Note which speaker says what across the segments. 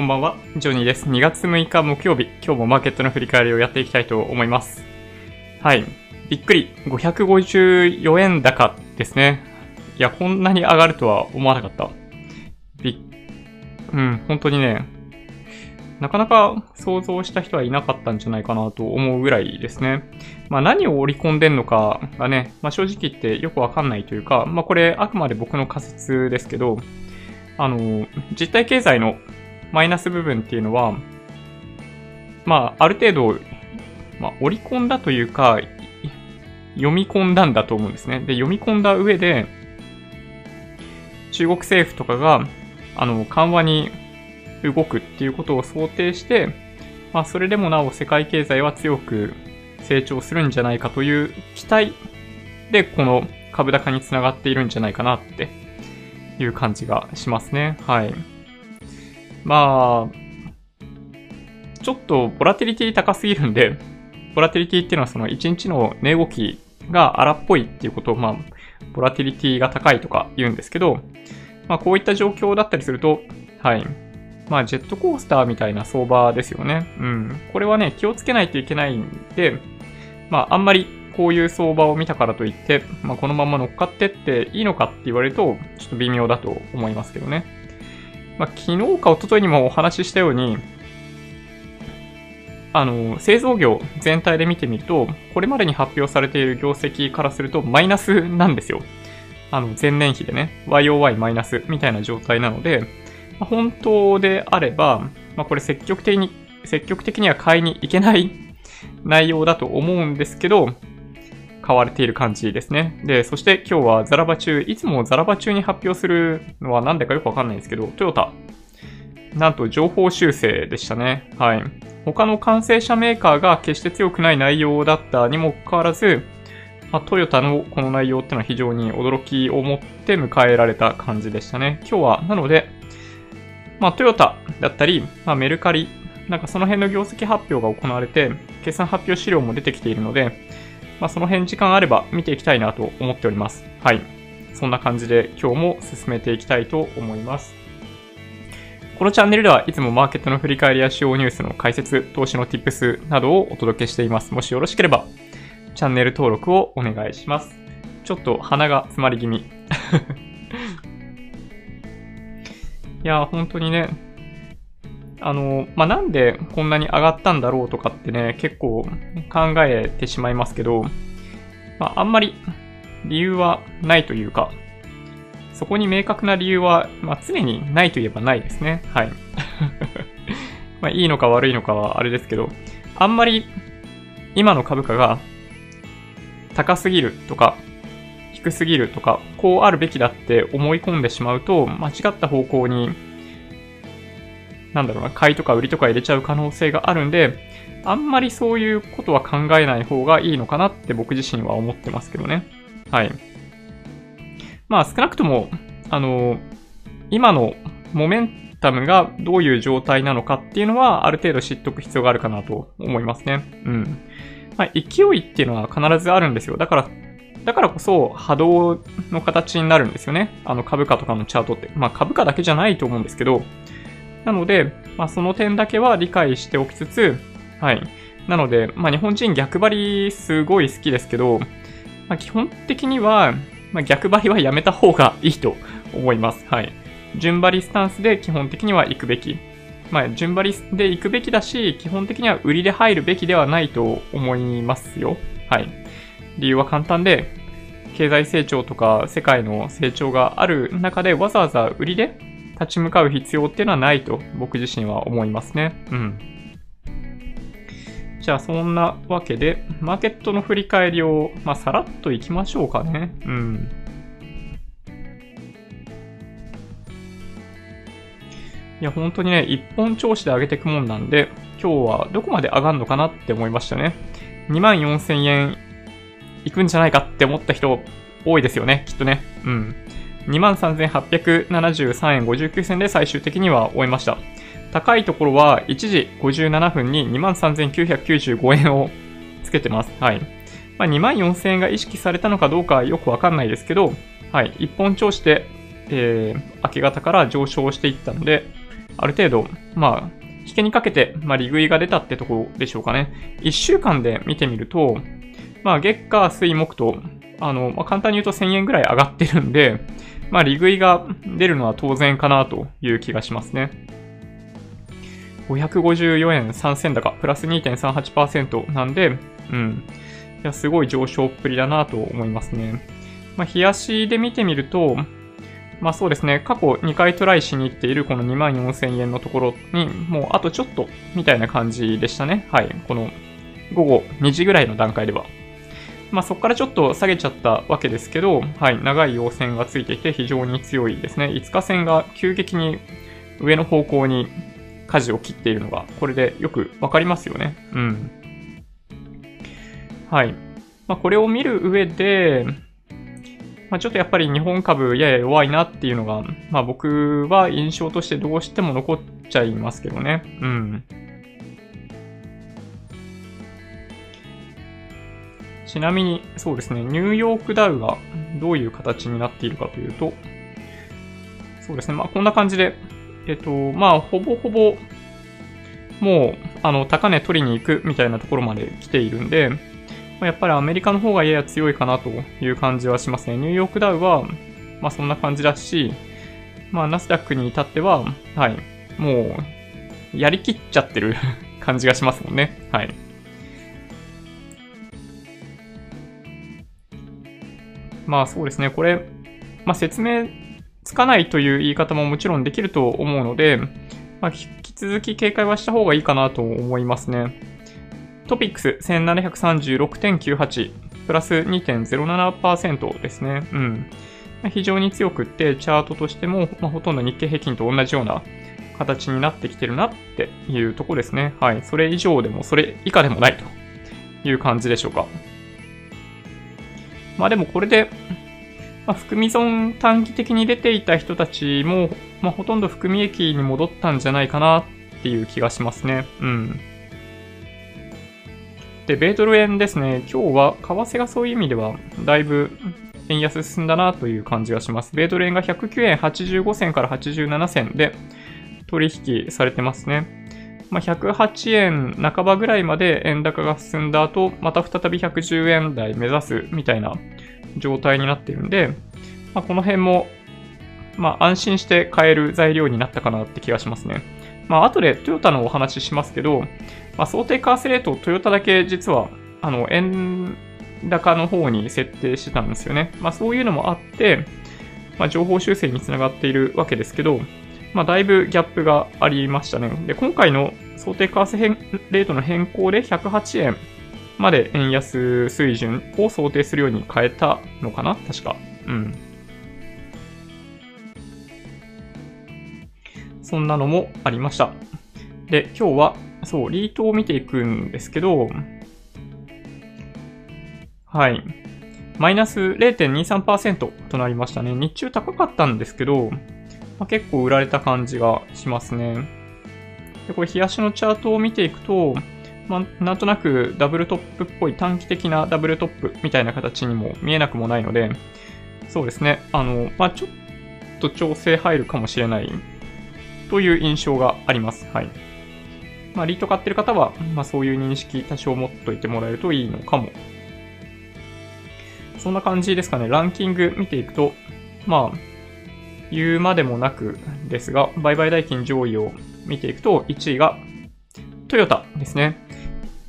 Speaker 1: こんばんは、ジョニーです。2月6日木曜日、今日もマーケットの振り返りをやっていきたいと思います。はい。びっくり。554円高ですね。いや、こんなに上がるとは思わなかった。びっうん、本当にね、なかなか想像した人はいなかったんじゃないかなと思うぐらいですね。まあ何を織り込んでんのかがね、まあ正直言ってよくわかんないというか、まあこれあくまで僕の仮説ですけど、あの、実体経済のマイナス部分っていうのは、まあ、ある程度、まあ、織り込んだというか、読み込んだんだと思うんですね。で、読み込んだ上で、中国政府とかが、あの、緩和に動くっていうことを想定して、まあ、それでもなお世界経済は強く成長するんじゃないかという期待で、この株高につながっているんじゃないかなっていう感じがしますね。はい。まあ、ちょっとボラティリティ高すぎるんで、ボラティリティっていうのはその1日の値動きが荒っぽいっていうことを、まあ、ボラティリティが高いとか言うんですけど、まあこういった状況だったりすると、はい。まあジェットコースターみたいな相場ですよね。うん。これはね、気をつけないといけないんで、まああんまりこういう相場を見たからといって、まあこのまま乗っかってっていいのかって言われると、ちょっと微妙だと思いますけどね。まあ、昨日か一昨日にもお話ししたように、あの、製造業全体で見てみると、これまでに発表されている業績からするとマイナスなんですよ。あの、前年比でね、YOY マイナスみたいな状態なので、まあ、本当であれば、まあ、これ積極的に、積極的には買いに行けない内容だと思うんですけど、買われている感じですね。で、そして今日はザラバ中、いつもザラバ中に発表するのは何でかよくわかんないんですけど、トヨタ。なんと情報修正でしたね。はい。他の完成車メーカーが決して強くない内容だったにもかかわらず、まあ、トヨタのこの内容ってのは非常に驚きを持って迎えられた感じでしたね。今日は、なので、まあ、トヨタだったり、まあ、メルカリ、なんかその辺の業績発表が行われて、決算発表資料も出てきているので、まあ、その辺時間あれば見ていきたいなと思っております。はい。そんな感じで今日も進めていきたいと思います。このチャンネルではいつもマーケットの振り返りや主要ニュースの解説、投資の tips などをお届けしています。もしよろしければ、チャンネル登録をお願いします。ちょっと鼻が詰まり気味。いや、本当にね、あの、まあ、なんでこんなに上がったんだろうとかってね、結構考えてしまいますけど、まあ、あんまり理由はないというか、そこに明確な理由は、まあ、常にないといえばないですね。はい。まあ、いいのか悪いのかはあれですけど、あんまり今の株価が高すぎるとか、低すぎるとか、こうあるべきだって思い込んでしまうと、間違った方向になんだろうな、買いとか売りとか入れちゃう可能性があるんで、あんまりそういうことは考えない方がいいのかなって僕自身は思ってますけどね。はい。まあ少なくとも、あの、今のモメンタムがどういう状態なのかっていうのはある程度知っとく必要があるかなと思いますね。うん。まあ勢いっていうのは必ずあるんですよ。だから、だからこそ波動の形になるんですよね。あの株価とかのチャートって。まあ株価だけじゃないと思うんですけど、なので、まあ、その点だけは理解しておきつつ、はい。なので、まあ、日本人逆張りすごい好きですけど、まあ、基本的には、まあ、逆張りはやめた方がいいと思います。はい。順張りスタンスで基本的には行くべき。まあ、順張りで行くべきだし、基本的には売りで入るべきではないと思いますよ。はい。理由は簡単で、経済成長とか世界の成長がある中でわざわざ売りで立ち向かう必要っていうのはないと僕自身は思いますね。うん。じゃあそんなわけで、マーケットの振り返りを、まあ、さらっといきましょうかね。うん。いや、本当にね、一本調子で上げていくもんなんで、今日はどこまで上がるのかなって思いましたね。2万4000円いくんじゃないかって思った人多いですよね、きっとね。うん。23,873円59銭で最終的には終えました。高いところは1時57分に23,995円をつけてます。はい。まあ、24,000円が意識されたのかどうかよくわかんないですけど、はい。一本調子で、えー、明け方から上昇していったので、ある程度、まあ、引けにかけて、まあ、利食いが出たってところでしょうかね。1週間で見てみると、まあ、月火水木と、あの、まあ、簡単に言うと1000円ぐらい上がってるんで、まあ、利食いが出るのは当然かなという気がしますね。554円3銭高、プラス2.38%なんで、うん。いや、すごい上昇っぷりだなと思いますね。まあ、冷やしで見てみると、まあそうですね、過去2回トライしに行っているこの2万4000円のところに、もうあとちょっとみたいな感じでしたね。はい。この午後2時ぐらいの段階では。まあそこからちょっと下げちゃったわけですけど、はい。長い陽線がついていて非常に強いですね。5日線が急激に上の方向に舵を切っているのが、これでよくわかりますよね。うん。はい。まあこれを見る上で、まあ、ちょっとやっぱり日本株やや弱いなっていうのが、まあ僕は印象としてどうしても残っちゃいますけどね。うん。ちなみに、そうですね、ニューヨークダウがどういう形になっているかというと、そうですね、まあこんな感じで、えっと、まあほぼほぼ、もう、あの、高値取りに行くみたいなところまで来ているんで、やっぱりアメリカの方がやや強いかなという感じはしますね。ニューヨークダウは、まあそんな感じだし、まあナスダックに至っては、はい、もう、やりきっちゃってる 感じがしますもんね。はい。まあそうですね、これ、まあ説明つかないという言い方ももちろんできると思うので、まあ、引き続き警戒はした方がいいかなと思いますね。トピックス1736.98プラス2.07%ですね。うん。非常に強くって、チャートとしても、まあ、ほとんど日経平均と同じような形になってきてるなっていうとこですね。はい。それ以上でも、それ以下でもないという感じでしょうか。まあでもこれで、まあ、含み損短期的に出ていた人たちも、まあ、ほとんど含み益に戻ったんじゃないかなっていう気がしますね。うん。で、米ドル円ですね。今日は為替がそういう意味では、だいぶ円安進んだなという感じがします。米ドル円が109円85銭から87銭で取引されてますね。まあ、108円半ばぐらいまで円高が進んだ後、また再び110円台目指すみたいな状態になっているんで、まあ、この辺も、まあ、安心して買える材料になったかなって気がしますね。まあ、後でトヨタのお話ししますけど、まあ、想定為替レートトヨタだけ実は、あの、円高の方に設定してたんですよね。まあ、そういうのもあって、まあ、情報修正につながっているわけですけど、まあ、だいぶギャップがありましたね。で、今回の想定為替レートの変更で108円まで円安水準を想定するように変えたのかな？確か。うん。そんなのもありました。で、今日はそう、リートを見ていくんですけど、はい。マイナス0.23%となりましたね。日中高かったんですけど、まあ、結構売られた感じがしますね。で、これ、冷やしのチャートを見ていくと、まあ、なんとなくダブルトップっぽい短期的なダブルトップみたいな形にも見えなくもないので、そうですね。あの、まあ、ちょっと調整入るかもしれないという印象があります。はい。まあ、リート買ってる方は、まあ、そういう認識多少持っといてもらえるといいのかも。そんな感じですかね。ランキング見ていくと、まあ、言うまでもなくですが、売買代金上位を見ていくと、1位がトヨタですね。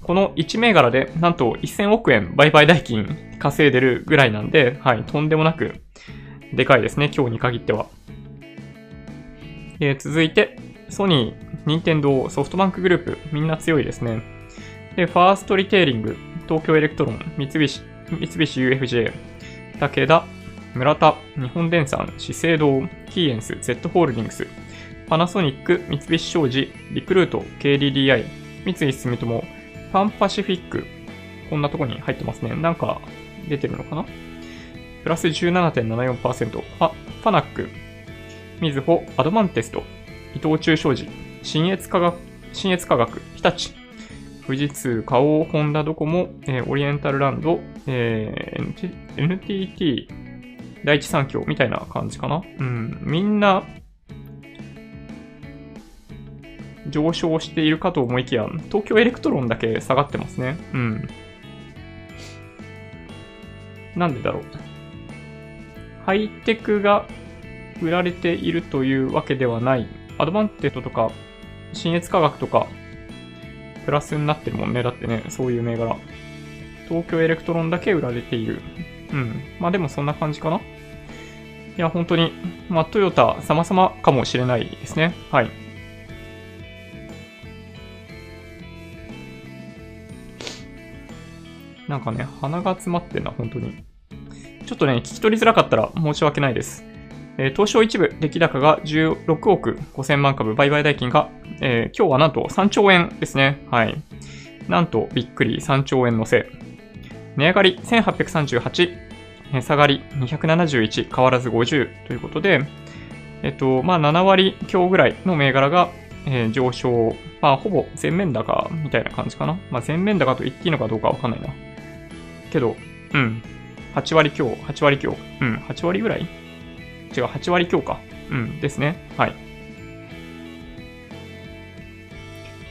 Speaker 1: この1銘柄で、なんと1000億円売買代金稼いでるぐらいなんで、はい、とんでもなくでかいですね。今日に限っては。えー、続いて、ソニー、任天堂、ソフトバンクグループ、みんな強いですね。で、ファーストリテイリング、東京エレクトロン、三菱、三菱 UFJ、武田、村田、日本電産、資生堂、キーエンス、Z ホールディングス、パナソニック、三菱商事、リクルート、KDDI、三井住友、パンパシフィック、こんなとこに入ってますね。なんか出てるのかな？プラス17.74%、ファファナック、みずほ、アドバンテスト、伊藤忠商事、信越化学、信越化学、日立、富士通、花王、ホンダドコモ、えー、オリエンタルランド、えー、NTT、第一三共みたいな感じかな。うん、みんな、上昇しているかと思いきや、東京エレクトロンだけ下がってますね。うん。なんでだろう。ハイテクが売られているというわけではない。アドバンテストとか、信越化学とか、プラスになってるもんね。だってね、そういう銘柄。東京エレクトロンだけ売られている。うん。まあでもそんな感じかな。いや、本当に、まあトヨタ様々かもしれないですね。はい。なんかね、鼻が詰まってんな、本当に。ちょっとね、聞き取りづらかったら申し訳ないです。えー、東証一部、出来高が16億5000万株、売買代金が、えー、今日はなんと3兆円ですね。はい。なんと、びっくり3兆円のせい。値上がり1838、下がり271、変わらず50ということで、えっと、まあ、7割強ぐらいの銘柄が、えー、上昇、まあ、ほぼ全面高みたいな感じかな。まあ、全面高と言っていいのかどうかわかんないな。けど、うん。8割強、8割強。うん、8割ぐらい？違う、8割強か。うん、ですね。はい。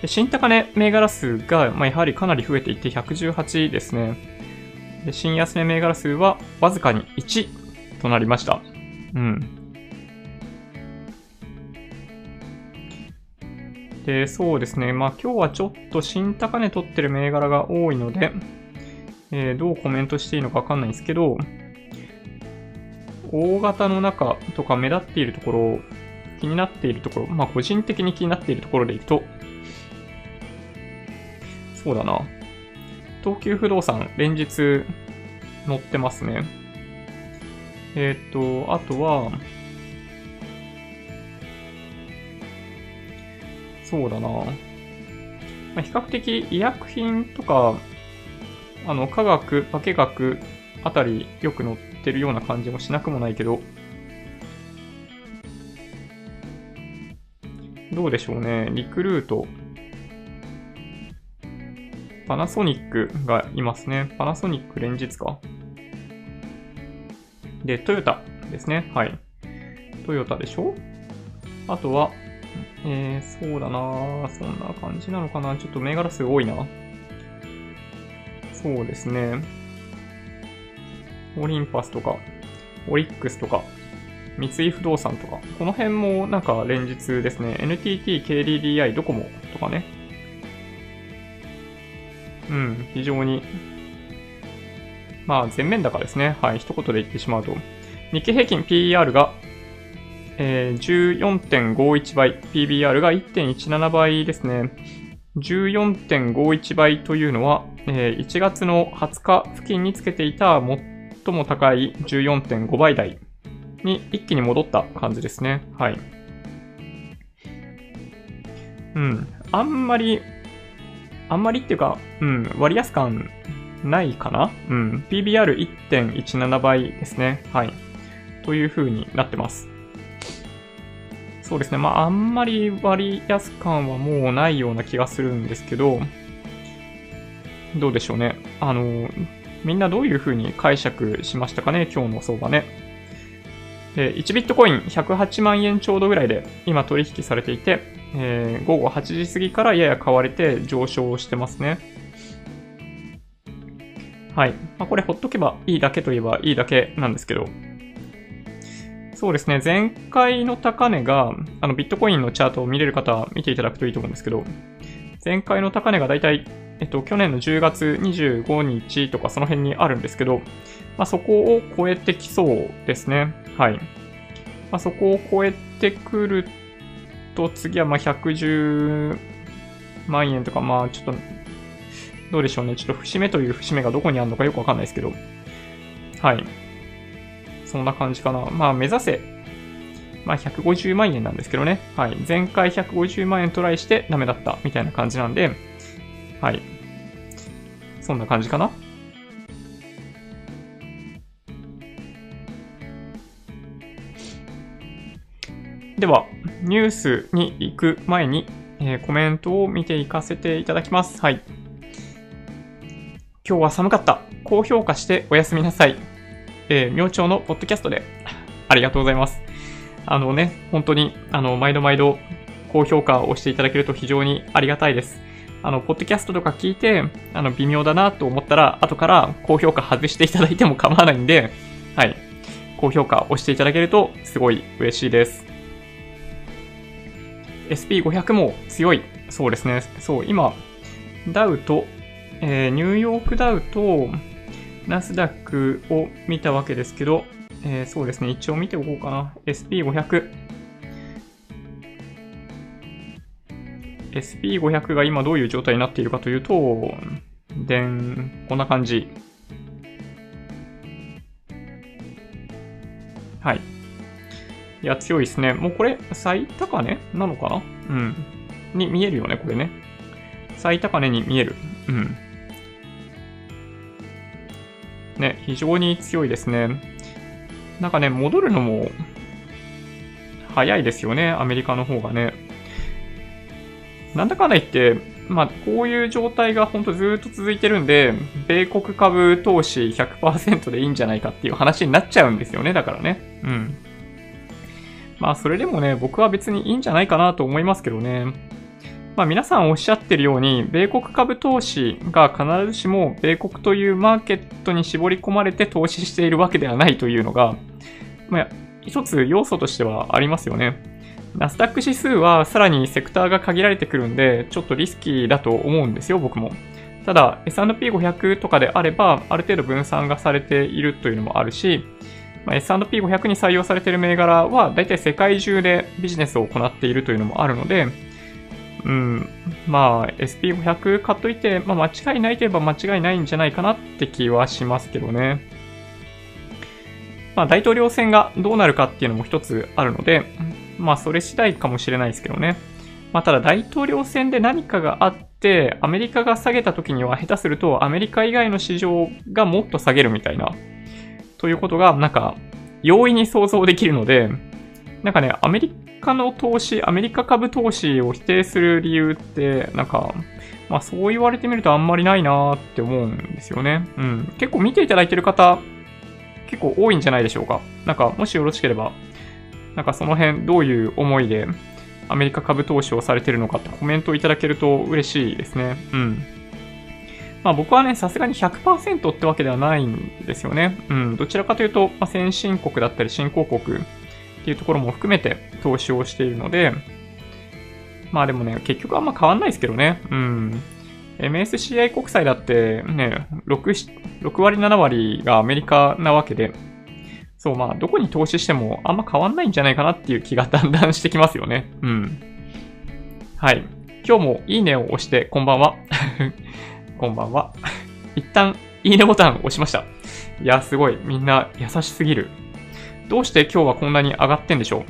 Speaker 1: で新高値銘柄数が、まあ、やはりかなり増えていて118ですね。で新安値銘柄数はわずかに1となりました。うん。で、そうですね。まあ今日はちょっと新高値取ってる銘柄が多いので、えー、どうコメントしていいのかわかんないんですけど、大型の中とか目立っているところ、気になっているところ、まあ個人的に気になっているところでいくと、そうだな。東急不動産連日乗ってますね。えっ、ー、と、あとは、そうだな。まあ、比較的医薬品とかあの、科学、化学あたりよく載ってるような感じもしなくもないけど、どうでしょうね。リクルート。パナソニックがいますね。パナソニック連日か。で、トヨタですね。はい。トヨタでしょ？あとは、えー、そうだなそんな感じなのかなちょっと銘柄数多いな。そうですね。オリンパスとか、オリックスとか、三井不動産とか、この辺もなんか連日ですね。NTT、KDDI、ドコモとかね。うん、非常に、まあ全面高ですね。はい、一言で言ってしまうと。日経平均 PER が、えー、14.51倍、PBR が1.17倍ですね。14.51倍というのは、えー、1月の20日付近につけていた最も高い14.5倍台に一気に戻った感じですね。はい。うん。あんまり、あんまりっていうか、うん、割安感ないかな？うん。PBR1.17 倍ですね。はい。という風になってます。そうですね。まあ、あんまり割安感はもうないような気がするんですけど、どうでしょうね。あの、みんなどういう風に解釈しましたかね、今日の相場ね。で、1ビットコイン108万円ちょうどぐらいで今取引されていて、えー、午後8時過ぎからやや買われて上昇してますね。はい。まあ、これほっとけばいいだけといえばいいだけなんですけど、そうですね。前回の高値が、あの、ビットコインのチャートを見れる方は見ていただくといいと思うんですけど、前回の高値がだいたい、えっと、去年の10月25日とかその辺にあるんですけど、まあ、そこを超えてきそうですね。はい。まあ、そこを超えてくると、次はまあ110万円とか、まあちょっと、どうでしょうね。ちょっと節目という節目がどこにあるのかよくわかんないですけど、はい。そんな感じかな。まあ、目指せ、まあ、150万円なんですけどね。はい。前回150万円トライしてダメだったみたいな感じなんで、はい。そんな感じかな。では、ニュースに行く前に、えー、コメントを見ていかせていただきます。はい。今日は寒かった。高評価しておやすみなさい。えー、明朝のポッドキャストで、ありがとうございます。あのね、本当に、あの、毎度毎度、高評価をしていただけると非常にありがたいです。あの、ポッドキャストとか聞いて、あの、微妙だなと思ったら、後から高評価外していただいても構わないんで、はい。高評価押していただけるとすごい嬉しいです。SP500 も強い。そうですね。そう、今、ダウと、えー、ニューヨークダウと、ナスダックを見たわけですけど、えー、そうですね。一応見ておこうかな。SP500。SP500 が今どういう状態になっているかというと、でん、こんな感じ。はい。いや、強いですね。もうこれ、最高値なのかな？うん。に見えるよね、これね。最高値に見える。うん。ね、非常に強いですね。なんかね、戻るのも早いですよね、アメリカの方がね。なんだかんだ言って、まあ、こういう状態が本当ずっと続いてるんで、米国株投資100%でいいんじゃないかっていう話になっちゃうんですよね、だからね。うん。まあ、それでもね、僕は別にいいんじゃないかなと思いますけどね。まあ、皆さんおっしゃってるように、米国株投資が必ずしも米国というマーケットに絞り込まれて投資しているわけではないというのが、まあ、一つ要素としてはありますよね。ナスダック指数はさらにセクターが限られてくるんで、ちょっとリスキーだと思うんですよ、僕も。ただ、S&P500 とかであれば、ある程度分散がされているというのもあるし、まあ、S&P500 に採用されている銘柄は、だいたい世界中でビジネスを行っているというのもあるので、うん、まあ、SP500 買っといて、まあ、間違いないといえば間違いないんじゃないかなって気はしますけどね。まあ、大統領選がどうなるかっていうのも一つあるので、まあ、それ次第かもしれないですけどね。まあ、ただ大統領選で何かがあって、アメリカが下げた時には下手するとアメリカ以外の市場がもっと下げるみたいな、ということが、なんか、容易に想像できるので、なんかね、アメリカの投資、アメリカ株投資を否定する理由って、なんか、まあそう言われてみるとあんまりないなーって思うんですよね。うん。結構見ていただいてる方、結構多いんじゃないでしょうか。なんか、もしよろしければ、なんかその辺どういう思いでアメリカ株投資をされてるのかってコメントいただけると嬉しいですね。うん。まあ僕はね、さすがに100%ってわけではないんですよね。うん。どちらかというと、まあ、先進国だったり新興国っていうところも含めて投資をしているので、まあでもね、結局あんま変わんないですけどね。うん。MSCI 国債だってね、6, 6割7割がアメリカなわけで、そう、まあ、どこに投資してもあんま変わんないんじゃないかなっていう気がだんだんしてきますよね。うん。はい。今日もいいねを押して、こんばんは。こんばんは。一旦、いいねボタン押しました。いや、すごい。みんな優しすぎる。どうして今日はこんなに上がってんでしょう？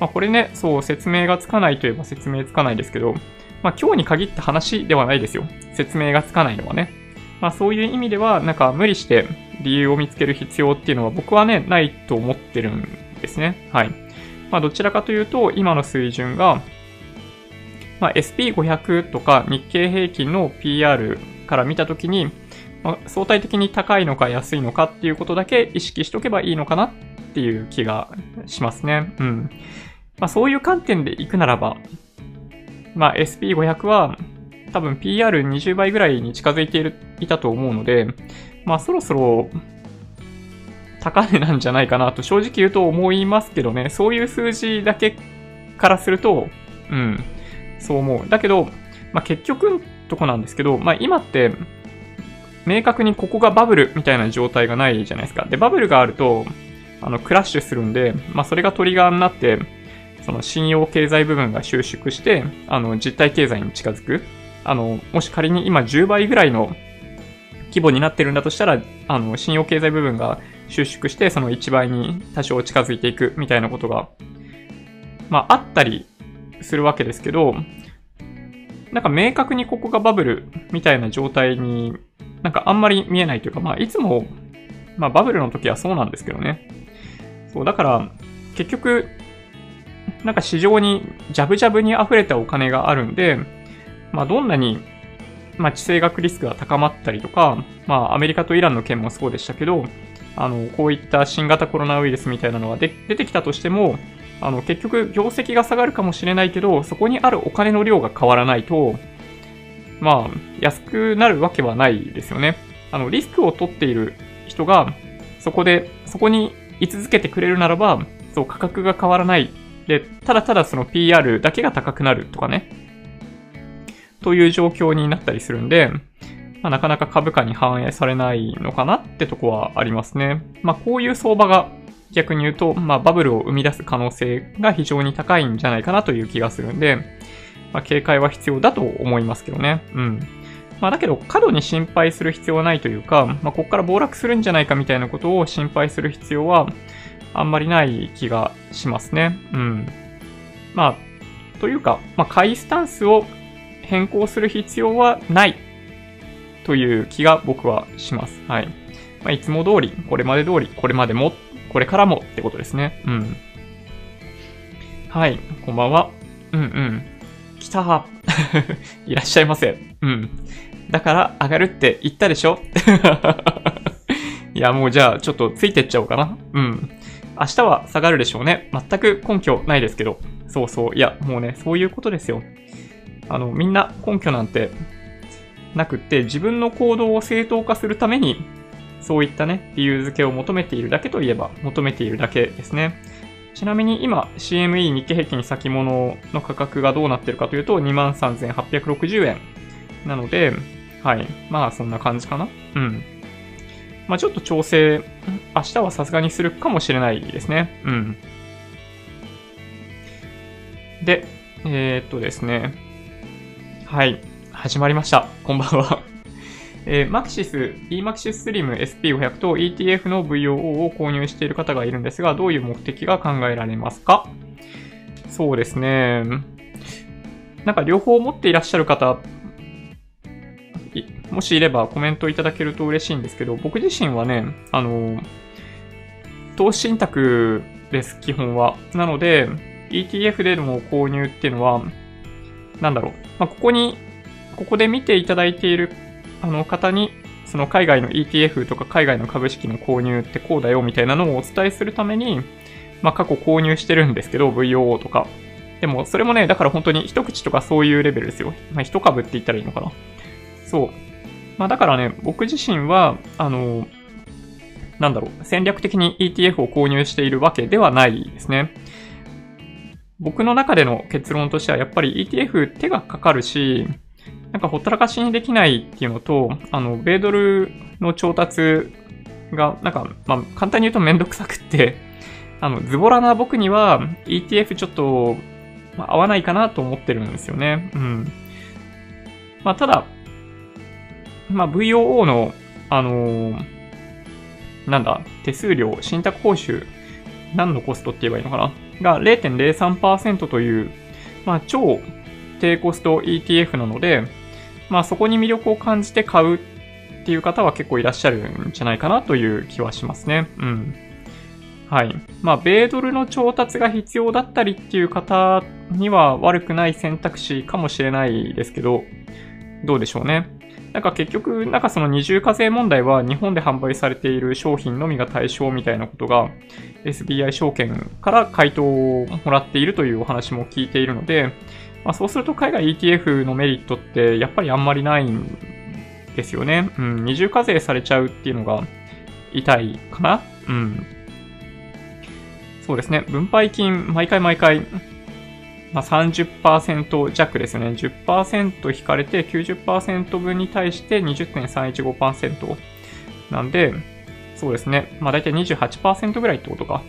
Speaker 1: まあ、これね、そう、説明がつかないといえば説明つかないですけど、まあ、今日に限った話ではないですよ。説明がつかないのはね。まあ、そういう意味では、なんか無理して理由を見つける必要っていうのは僕はね、ないと思ってるんですね。はい。まあ、どちらかというと、今の水準が、まあ、SP500 とか日経平均の PR から見たときに、まあ、相対的に高いのか安いのかっていうことだけ意識しとけばいいのかなっていう気がしますね。うん。まあ、そういう観点でいくならば、まあ、SP500 は多分 PR20 倍ぐらいに近づいているいたと思うので、まあそろそろ高値なんじゃないかなと正直言うと思いますけどね、そういう数字だけからすると、うん、そう思う。だけど、まあ結局とこなんですけど、まあ今って、明確にここがバブルみたいな状態がないじゃないですか。で、バブルがあると、あの、クラッシュするんで、まあそれがトリガーになって、その信用経済部分が収縮して、あの、実体経済に近づく。あの、もし仮に今10倍ぐらいの規模になってるんだとしたら、あの、信用経済部分が収縮して、その1倍に多少近づいていくみたいなことが、まあ、あったりするわけですけど、なんか明確にここがバブルみたいな状態になんかあんまり見えないというか、まあ、いつも、まあ、バブルの時はそうなんですけどね。そう、だから、結局、なんか市場にジャブジャブに溢れたお金があるんで、まあ、どんなにまあ、地政学リスクが高まったりとか、まあ、アメリカとイランの件もそうでしたけど、あの、こういった新型コロナウイルスみたいなのが出てきたとしても、あの、結局、業績が下がるかもしれないけど、そこにあるお金の量が変わらないと、まあ、安くなるわけはないですよね。あの、リスクを取っている人が、そこで、そこに居続けてくれるならば、そう、価格が変わらない。で、ただただその PR だけが高くなるとかね。という状況になったりするんで、まあ、なかなか株価に反映されないのかなってとこはありますね。まあ、こういう相場が逆に言うと、まあ、バブルを生み出す可能性が非常に高いんじゃないかなという気がするんで、まあ、警戒は必要だと思いますけどね。うん。まあ、だけど、過度に心配する必要はないというか、まあ、ここから暴落するんじゃないかみたいなことを心配する必要は、あんまりない気がしますね。うん。まあ、というか、まあ、買いスタンスを変更する必要はないという気が僕はします。はい。まあ、いつも通り、これまで通り、これまでも、これからもってことですね。うん。はい、こんばんは。うんうん。来た いらっしゃいませ。うん。だから上がるって言ったでしょ いや、もうじゃあちょっとついてっちゃおうかな。うん。明日は下がるでしょうね。全く根拠ないですけど。そうそう。いや、もうね、そういうことですよ。あの、みんな根拠なんてなくって、自分の行動を正当化するために、そういったね、理由付けを求めているだけといえば、求めているだけですね。ちなみに今、CME 日経平均先物の価格がどうなってるかというと、23,860円。なので、はい。まあ、そんな感じかな。うん。まあ、ちょっと調整、明日はさすがにするかもしれないですね。うん。で、えー、っとですね。はい。始まりました。こんばんは。えー、マキシス、eMaxis Slim SP500 と ETF の VOO を購入している方がいるんですが、どういう目的が考えられますか？そうですね。なんか両方持っていらっしゃる方、もしいればコメントいただけると嬉しいんですけど、僕自身はね、あの、投資信託です、基本は。なので、ETF での購入っていうのは、なんだろう。まあ、ここに、ここで見ていただいているあの方に、その海外の ETF とか海外の株式の購入ってこうだよみたいなのをお伝えするために、まあ過去購入してるんですけど、VOO とか。でもそれもね、だから本当に一口とかそういうレベルですよ。まあ一株って言ったらいいのかな。そう。まあだからね、僕自身は、あの、なんだろう、戦略的に ETF を購入しているわけではないですね。僕の中での結論としては、やっぱり ETF 手がかかるし、なんかほったらかしにできないっていうのと、あの、米ドルの調達が、なんか、まあ、簡単に言うとめんどくさくって、あの、ズボラな僕には ETF ちょっと、まあ、合わないかなと思ってるんですよね。うん。まあ、ただ、まあ、VOO の、あのー、なんだ、手数料、信託報酬、何のコストって言えばいいのかな？が0.03%という、まあ、超低コスト ETF なので、まあそこに魅力を感じて買うっていう方は結構いらっしゃるんじゃないかなという気はしますね。うん。はい。まあ、米ドルの調達が必要だったりっていう方には悪くない選択肢かもしれないですけど、どうでしょうね。なんか結局、なんかその二重課税問題は日本で販売されている商品のみが対象みたいなことが SBI 証券から回答をもらっているというお話も聞いているので、まあ、そうすると海外 ETF のメリットってやっぱりあんまりないんですよね。うん、二重課税されちゃうっていうのが痛いかなうん。そうですね。分配金、毎回毎回、まあ、30%弱ですよね。10%引かれて90%分に対して20.315%なんで、そうですね。まあ、大体28%ぐらいってことか。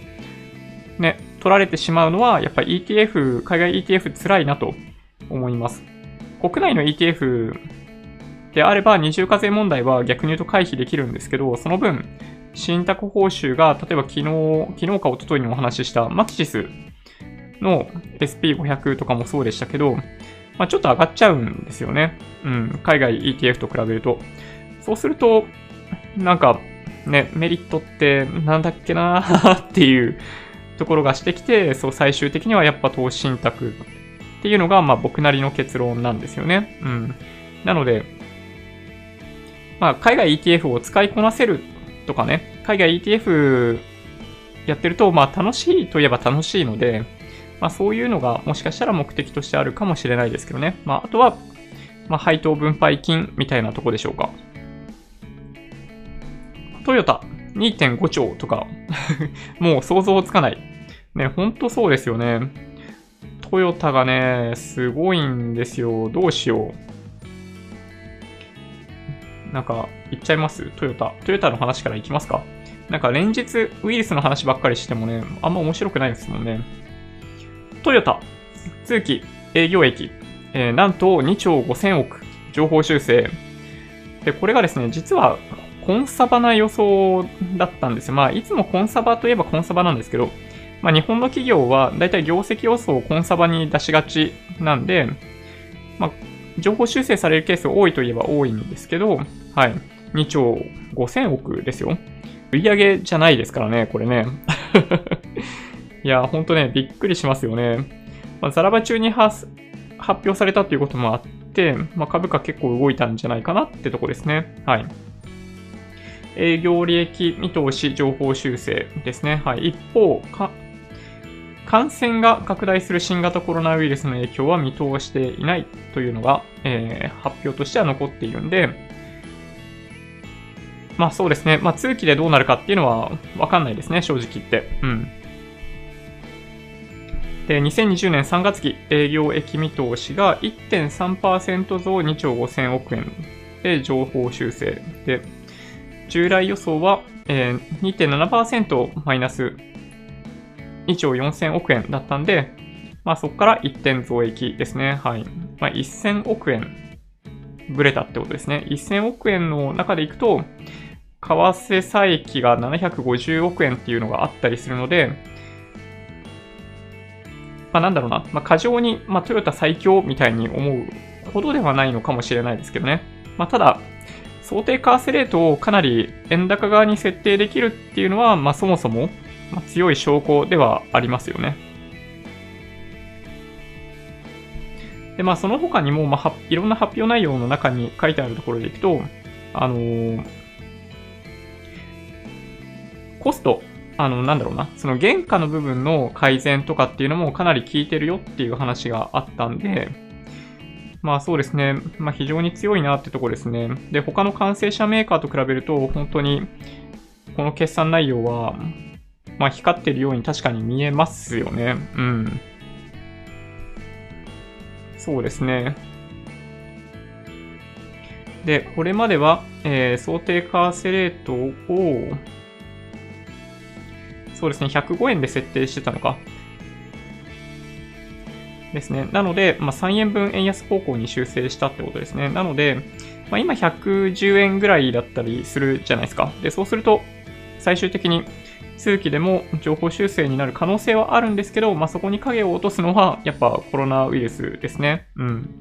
Speaker 1: ね、取られてしまうのは、やっぱり ETF、海外 ETF 辛いなと思います。国内の ETF であれば二重課税問題は逆に言うと回避できるんですけど、その分、信託報酬が、例えば昨日、昨日か一昨日にお話ししたマキシスの SP500 とかもそうでしたけど、まあ、ちょっと上がっちゃうんですよね。うん、海外 ETF と比べると。そうすると、なんか、ね、メリットってなんだっけなーっていうところがしてきて、そう最終的にはやっぱ投資信託っていうのが、まあ僕なりの結論なんですよね。うん。なので、まあ海外 ETF を使いこなせるとかね、海外 ETF やってると、まあ楽しいといえば楽しいので、まあそういうのがもしかしたら目的としてあるかもしれないですけどね。まああとは、まあ配当分配金みたいなとこでしょうか。トヨタ2.5兆とか もう想像つかない。ね、ほんとそうですよね。トヨタがね、すごいんですよ。どうしよう。なんか、言っちゃいます？トヨタ。トヨタの話からいきますか？なんか連日ウイルスの話ばっかりしてもね、あんま面白くないですもんね。トヨタ、通期営業益、えー、なんと2兆5000億、情報修正。で、これがですね、実はコンサバな予想だったんですよ。まあ、いつもコンサバといえばコンサバなんですけど、まあ、日本の企業はだいたい業績予想をコンサバに出しがちなんで、まあ、情報修正されるケース多いといえば多いんですけど、はい。2兆5000億ですよ。売上じゃないですからね、これね。いや、ほんとね、びっくりしますよね。まあ、ザラバ中に発表されたということもあって、まあ、株価結構動いたんじゃないかなってとこですね。はい。営業利益見通し情報修正ですね。はい。一方、感染が拡大する新型コロナウイルスの影響は見通していないというのが、えー、発表としては残っているんで、まあそうですね。まあ通期でどうなるかっていうのはわかんないですね、正直言って。うん。で、2020年3月期営業益見通しが1.3%増2兆5000億円で情報修正で、従来予想は、えー、2.7%マイナス2兆4000億円だったんで、まあそこから1点増益ですね。はい。まあ1000億円ブレたってことですね。1000億円の中でいくと、為替差益が750億円っていうのがあったりするので、まあなんだろうな、まあ過剰に、まあトヨタ最強みたいに思うほどではないのかもしれないですけどね。まあただ、想定為替レートをかなり円高側に設定できるっていうのは、まあそもそも強い証拠ではありますよね。で、まあその他にも、まあ、いろんな発表内容の中に書いてあるところでいくと、あのー、コスト、あの、なんだろうな、その原価の部分の改善とかっていうのもかなり効いてるよっていう話があったんで、まあそうですね。まあ非常に強いなってとこですね。で、他の完成車メーカーと比べると、本当に、この決算内容は、まあ光ってるように確かに見えますよね。うん。そうですね。で、これまでは、えー、想定為替レートを、そうですね、105円で設定してたのか。ですね。なので、まあ、3円分円安方向に修正したってことですね。なので、まあ、今110円ぐらいだったりするじゃないですか。で、そうすると、最終的に通期でも情報修正になる可能性はあるんですけど、まあ、そこに影を落とすのは、やっぱコロナウイルスですね。うん。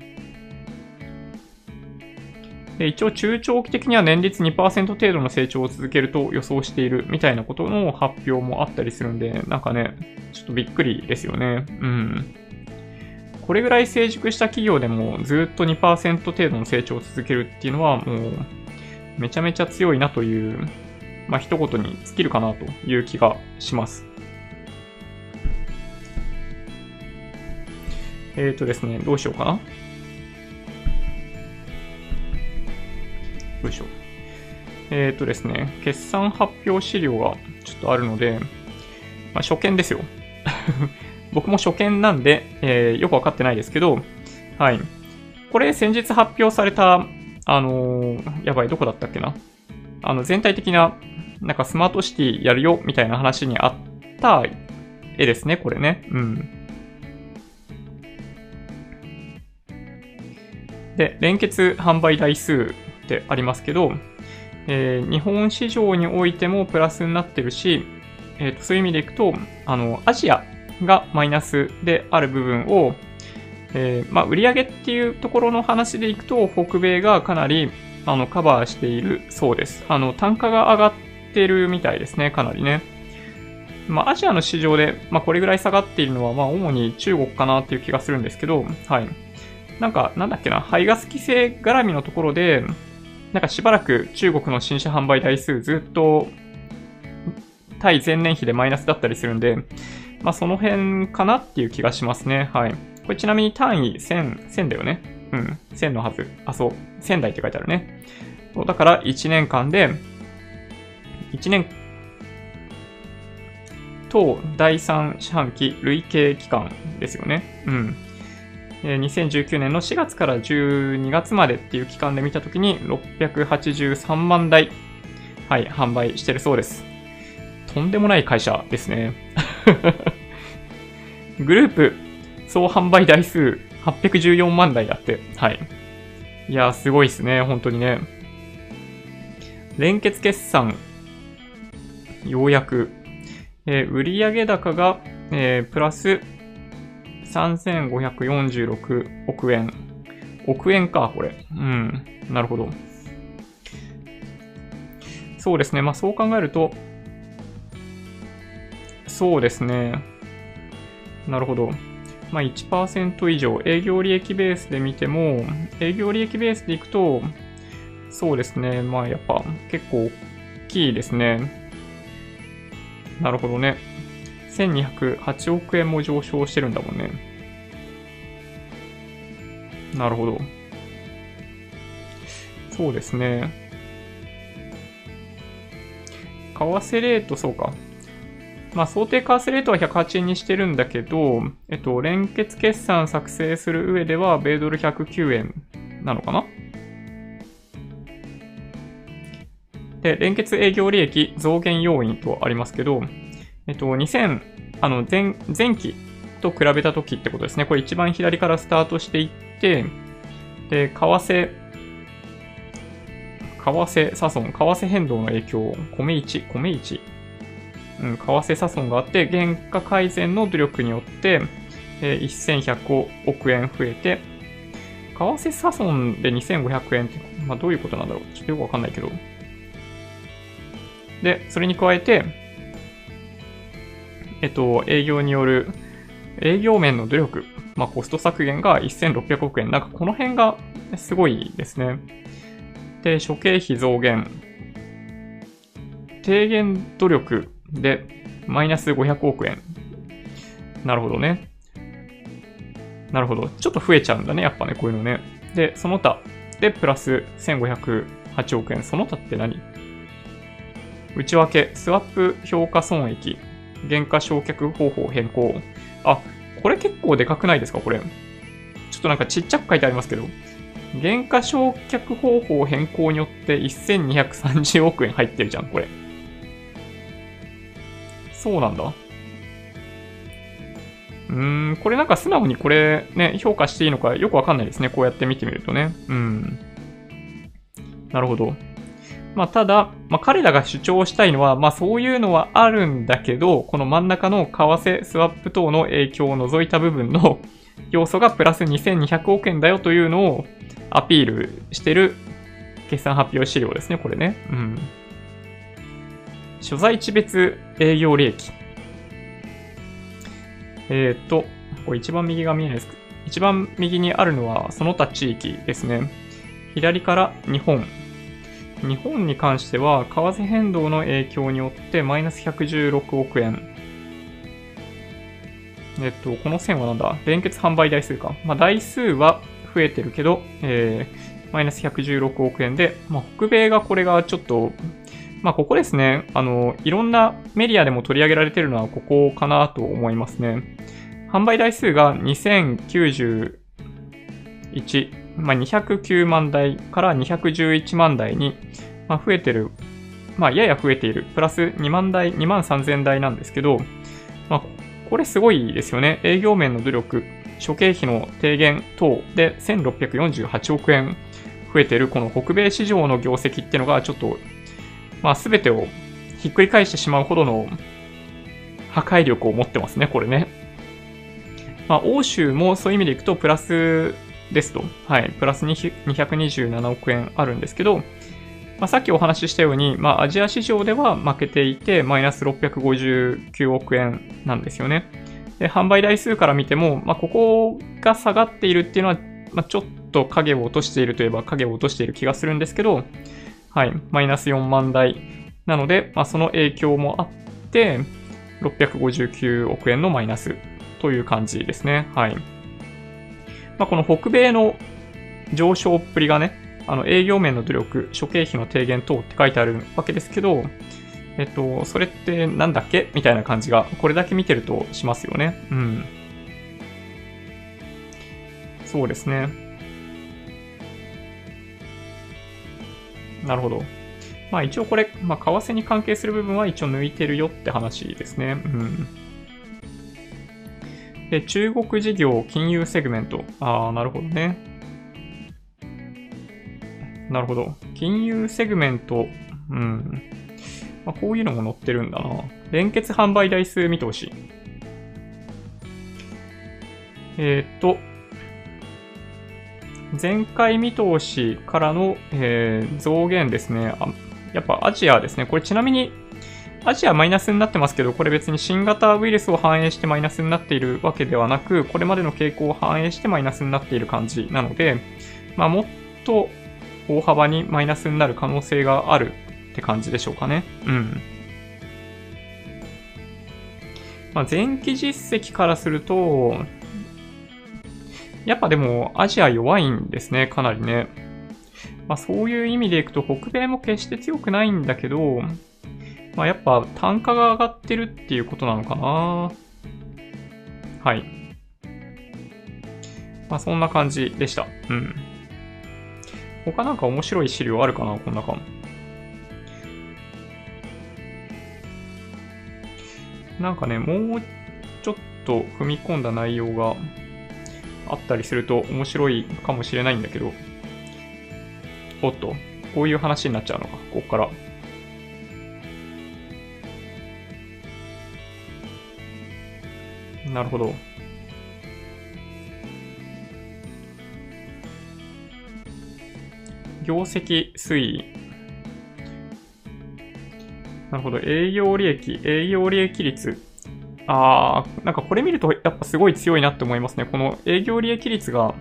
Speaker 1: で一応中長期的には年率2%程度の成長を続けると予想しているみたいなことの発表もあったりするんで、なんかね、ちょっとびっくりですよね。うん。これぐらい成熟した企業でもずっと2%程度の成長を続けるっていうのはもうめちゃめちゃ強いなという、まあ一言に尽きるかなという気がします。えっ、ー、とですね、どうしようかな。よいしょ。えっ、ー、とですね、決算発表資料がちょっとあるので、まあ、初見ですよ。僕も初見なんで、えー、よくわかってないですけど、はい。これ先日発表された、あのー、やばい、どこだったっけな？あの、全体的な、なんかスマートシティやるよ、みたいな話にあった絵ですね、これね。うん。で、連結販売台数ってありますけど、えー、日本市場においてもプラスになってるし、えーと、そういう意味でいくと、あの、アジアがマイナスである部分を、えー、まあ、売上っていうところの話でいくと、北米がかなりあのカバーしているそうです。あの、単価が上がってるみたいですね、かなりね。まあ、アジアの市場で、まあ、これぐらい下がっているのは、まあ、主に中国かなっていう気がするんですけど、はい。なんか、なんだっけな、排ガス規制絡みのところで、なんかしばらく中国の新車販売台数ずっと対前年比でマイナスだったりするんで、まあ、その辺かなっていう気がしますね。はい。これちなみに単位1000、1000だよね。うん。1000のはず。あ、そう。1000台って書いてあるね。だから1年間で、1年と第3四半期累計期間ですよね。うん。2019年の4月から12月までっていう期間で見たときに683万台、はい、販売してるそうです。とんでもない会社ですね。グループ総販売台数814万台だって。はい。いやすごいっすね、本当にね。連結決算、ようやく、えー、売上高が、えー、プラス3546億円。億円か、これ。うん。なるほど。そうですね。まあそう考えると、そうですね。なるほど。まあ1%以上、営業利益ベースで見ても、営業利益ベースでいくと、そうですね。まあやっぱ結構大きいですね。なるほどね。1208億円も上昇してるんだもんね。なるほど。そうですね。為替レート、そうか。まあ、想定為替レートは108円にしてるんだけど、えっと、連結決算作成する上では、米ドル109円なのかな？で、連結営業利益増減要因とありますけど、えっと、2000、あの、前、前期と比べた時ってことですね。これ一番左からスタートしていって、で、為替、為替差損、為替変動の影響、米1、米1、うん、為替差損があって、原価改善の努力によって、えー、1100億円増えて、為替差損で2500円って、まあ、どういうことなんだろう？ちょっとよくわかんないけど。で、それに加えて、えっと、営業による、営業面の努力、まあ、コスト削減が1600億円。なんかこの辺がすごいですね。で、諸経費増減。低減努力でマイナス500億円。なるほどね。なるほど。ちょっと増えちゃうんだね。やっぱね、こういうのね。で、その他でプラス1508億円。その他って何？内訳、スワップ評価損益、原価償却方法変更。あ、これ結構でかくないですかこれ。ちょっとなんかちっちゃく書いてありますけど。原価償却方法変更によって1230億円入ってるじゃん、これ。そうなんだ。うーん、これなんか素直にこれね、評価していいのかよくわかんないですね。こうやって見てみるとね。うん。なるほど。まあ、ただ、まあ、彼らが主張したいのは、まあ、そういうのはあるんだけど、この真ん中の為替、スワップ等の影響を除いた部分の 要素がプラス2200億円だよというのをアピールしてる決算発表資料ですね、これね。うん。所在地別営業利益。えっ、ー、と、これ一番右が見えないです一番右にあるのはその他地域ですね。左から日本、日本に関しては、為替変動の影響によってマイナス116億円。えっと、この線はなんだ？連結販売台数か。まあ、台数は増えてるけど、えー、マイナス116億円で、まあ、北米がこれがちょっと、まあ、ここですね。あの、いろんなメディアでも取り上げられてるのはここかなと思いますね。販売台数が2091、まあ、209万台から211万台に、まあ、増えてる、まあ、やや増えている、プラス2万台、2万3000台なんですけど、まあ、これすごいですよね。営業面の努力、諸経費の低減等で1648億円増えてるこの北米市場の業績っていうのがちょっと、まあ、全てをひっくり返してしまうほどの破壊力を持ってますね、これね。まあ、欧州もそういう意味でいくとプラスですと、はい、プラス227億円あるんですけど、まあ、さっきお話ししたように、まあ、アジア市場では負けていて、マイナス659億円なんですよね。で、販売台数から見ても、まあ、ここが下がっているっていうのは、まあ、ちょっと影を落としているといえば影を落としている気がするんですけど、はい、マイナス4万台なので、まあ、その影響もあって、659億円のマイナスという感じですね。はい。まあ、この北米の上昇っぷりがね、あの営業面の努力、諸経費の低減等って書いてあるわけですけど、えっと、それってなんだっけ？みたいな感じが、これだけ見てるとしますよね。うん。そうですね。なるほど。まあ一応これ、まあ為替に関係する部分は一応抜いてるよって話ですね。うん。で、中国事業金融セグメント。ああ、なるほどね。なるほど。金融セグメント。うん。まあ、こういうのも載ってるんだな。連結販売台数見通しい。えー、っと、前回見通しからの、えー、増減ですねあ。やっぱアジアですね。これちなみに、アジアマイナスになってますけど、これ別に新型ウイルスを反映してマイナスになっているわけではなく、これまでの傾向を反映してマイナスになっている感じなので、まあ、もっと大幅にマイナスになる可能性があるって感じでしょうかね。うん。まあ、前期実績からすると、やっぱでもアジア弱いんですね、かなりね。まあそういう意味でいくと北米も決して強くないんだけど、まあやっぱ単価が上がってるっていうことなのかな。はい。まあそんな感じでした。うん。他なんか面白い資料あるかなこんな感じ。なんかね、もうちょっと踏み込んだ内容があったりすると面白いかもしれないんだけど、おっと、こういう話になっちゃうのか、ここから。なるほど。業績推移。なるほど。営業利益、営業利益率。あー、なんかこれ見るとやっぱすごい強いなって思いますね。この営業利益率が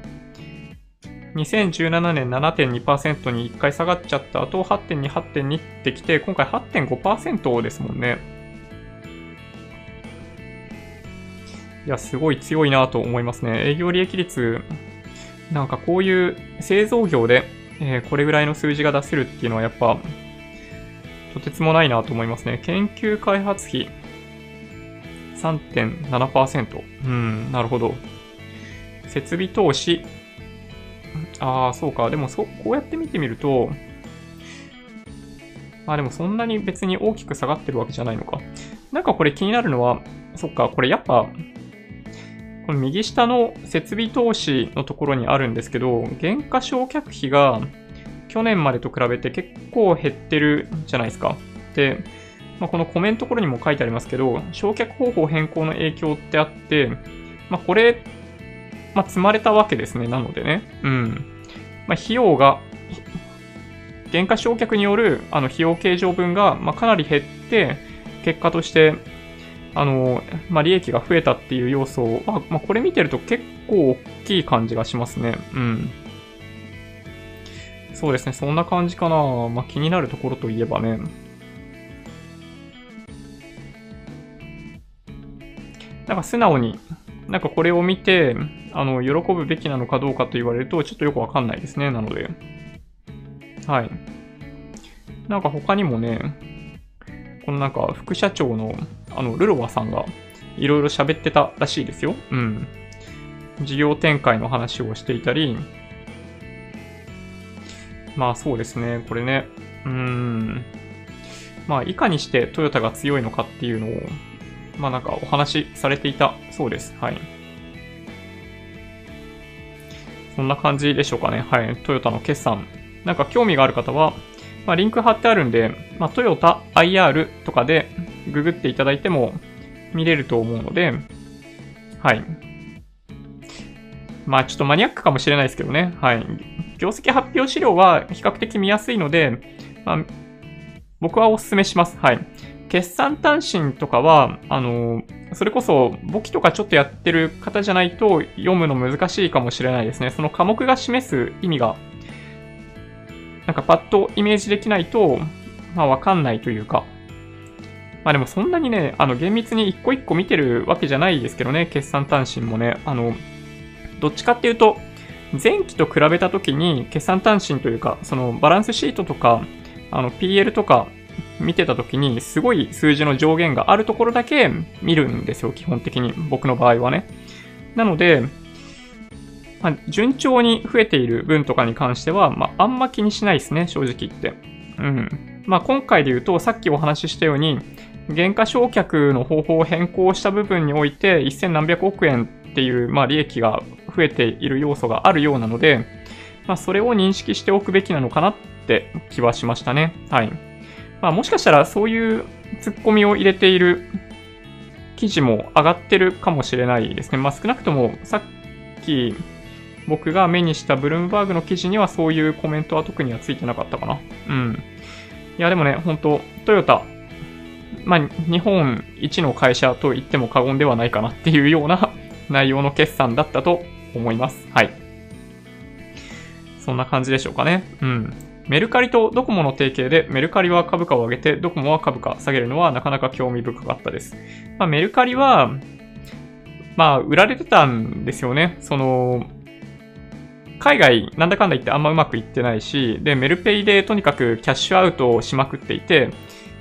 Speaker 1: 2017年7.2%に1回下がっちゃった後、8.2、8.2ってきて、今回8.5%ですもんね。いや、すごい強いなと思いますね。営業利益率、なんかこういう製造業で、えー、これぐらいの数字が出せるっていうのはやっぱ、とてつもないなと思いますね。研究開発費、3.7%。うん、なるほど。設備投資。ああ、そうか。でもそ、こうやって見てみると、あ、でもそんなに別に大きく下がってるわけじゃないのか。なんかこれ気になるのは、そっか、これやっぱ、この右下の設備投資のところにあるんですけど、原価償却費が去年までと比べて結構減ってるじゃないですか。で、まあ、このコメントころにも書いてありますけど、焼却方法変更の影響ってあって、まあ、これ、まあ、積まれたわけですね。なのでね。うん。まあ、費用が、原価償却によるあの費用計上分が、まあ、かなり減って、結果として、あの、まあ、利益が増えたっていう要素は、まあ、これ見てると結構大きい感じがしますね。うん。そうですね。そんな感じかな。まあ、気になるところといえばね。なんか素直に、なんかこれを見て、あの、喜ぶべきなのかどうかと言われると、ちょっとよくわかんないですね。なので。はい。なんか他にもね、このなんか副社長の、あの、ルロワさんがいろいろ喋ってたらしいですよ。うん。事業展開の話をしていたり、まあそうですね、これね、うーん。まあいかにしてトヨタが強いのかっていうのをまあなんかお話しされていたそうです。はい。そんな感じでしょうかね。はい。トヨタの決算。なんか興味がある方は、まあ、リンク貼ってあるんで、まあ、トヨタ IR とかでググっていただいても見れると思うので、はい。まあちょっとマニアックかもしれないですけどね。はい。業績発表資料は比較的見やすいので、まあ、僕はお勧めします。はい。決算単身とかは、あの、それこそ簿記とかちょっとやってる方じゃないと読むの難しいかもしれないですね。その科目が示す意味が、なんかパッとイメージできないと、まあわかんないというか、まあでもそんなにね、あの厳密に一個一個見てるわけじゃないですけどね、決算単身もね、あの、どっちかっていうと、前期と比べたときに決算単身というか、そのバランスシートとか、あの PL とか見てたときに、すごい数字の上限があるところだけ見るんですよ、基本的に。僕の場合はね。なので、まあ、順調に増えている分とかに関しては、まあ、あんま気にしないですね、正直言って。うん。まあ、今回で言うと、さっきお話ししたように、減価償却の方法を変更した部分において、1000何百億円っていう、まあ、利益が増えている要素があるようなので、まあ、それを認識しておくべきなのかなって気はしましたね。はい。まあ、もしかしたらそういうツッコミを入れている記事も上がってるかもしれないですね。まあ、少なくともさっき僕が目にしたブルームバーグの記事にはそういうコメントは特にはついてなかったかな。うん。いや、でもね、本当トヨタ、まあ、日本一の会社と言っても過言ではないかなっていうような 内容の決算だったと思います。はい。そんな感じでしょうかね。うん。メルカリとドコモの提携でメルカリは株価を上げてドコモは株価下げるのはなかなか興味深かったです。まあ、メルカリは、まあ、売られてたんですよね。その、海外なんだかんだ言ってあんまうまくいってないし、で、メルペイでとにかくキャッシュアウトをしまくっていて、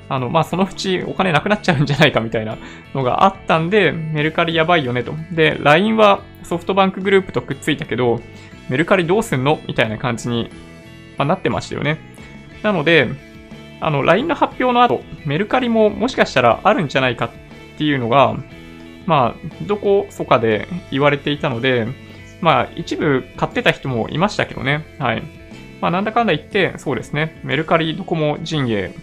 Speaker 1: あの、まあ、そのうちお金なくなっちゃうんじゃないかみたいなのがあったんで、メルカリやばいよねと。で、LINE はソフトバンクグループとくっついたけど、メルカリどうすんのみたいな感じに、まあ、なってましたよね。なので、あの、LINE の発表の後、メルカリももしかしたらあるんじゃないかっていうのが、まあ、どこそかで言われていたので、まあ、一部買ってた人もいましたけどね。はい。まあ、なんだかんだ言って、そうですね。メルカリ、ドコモ陣営、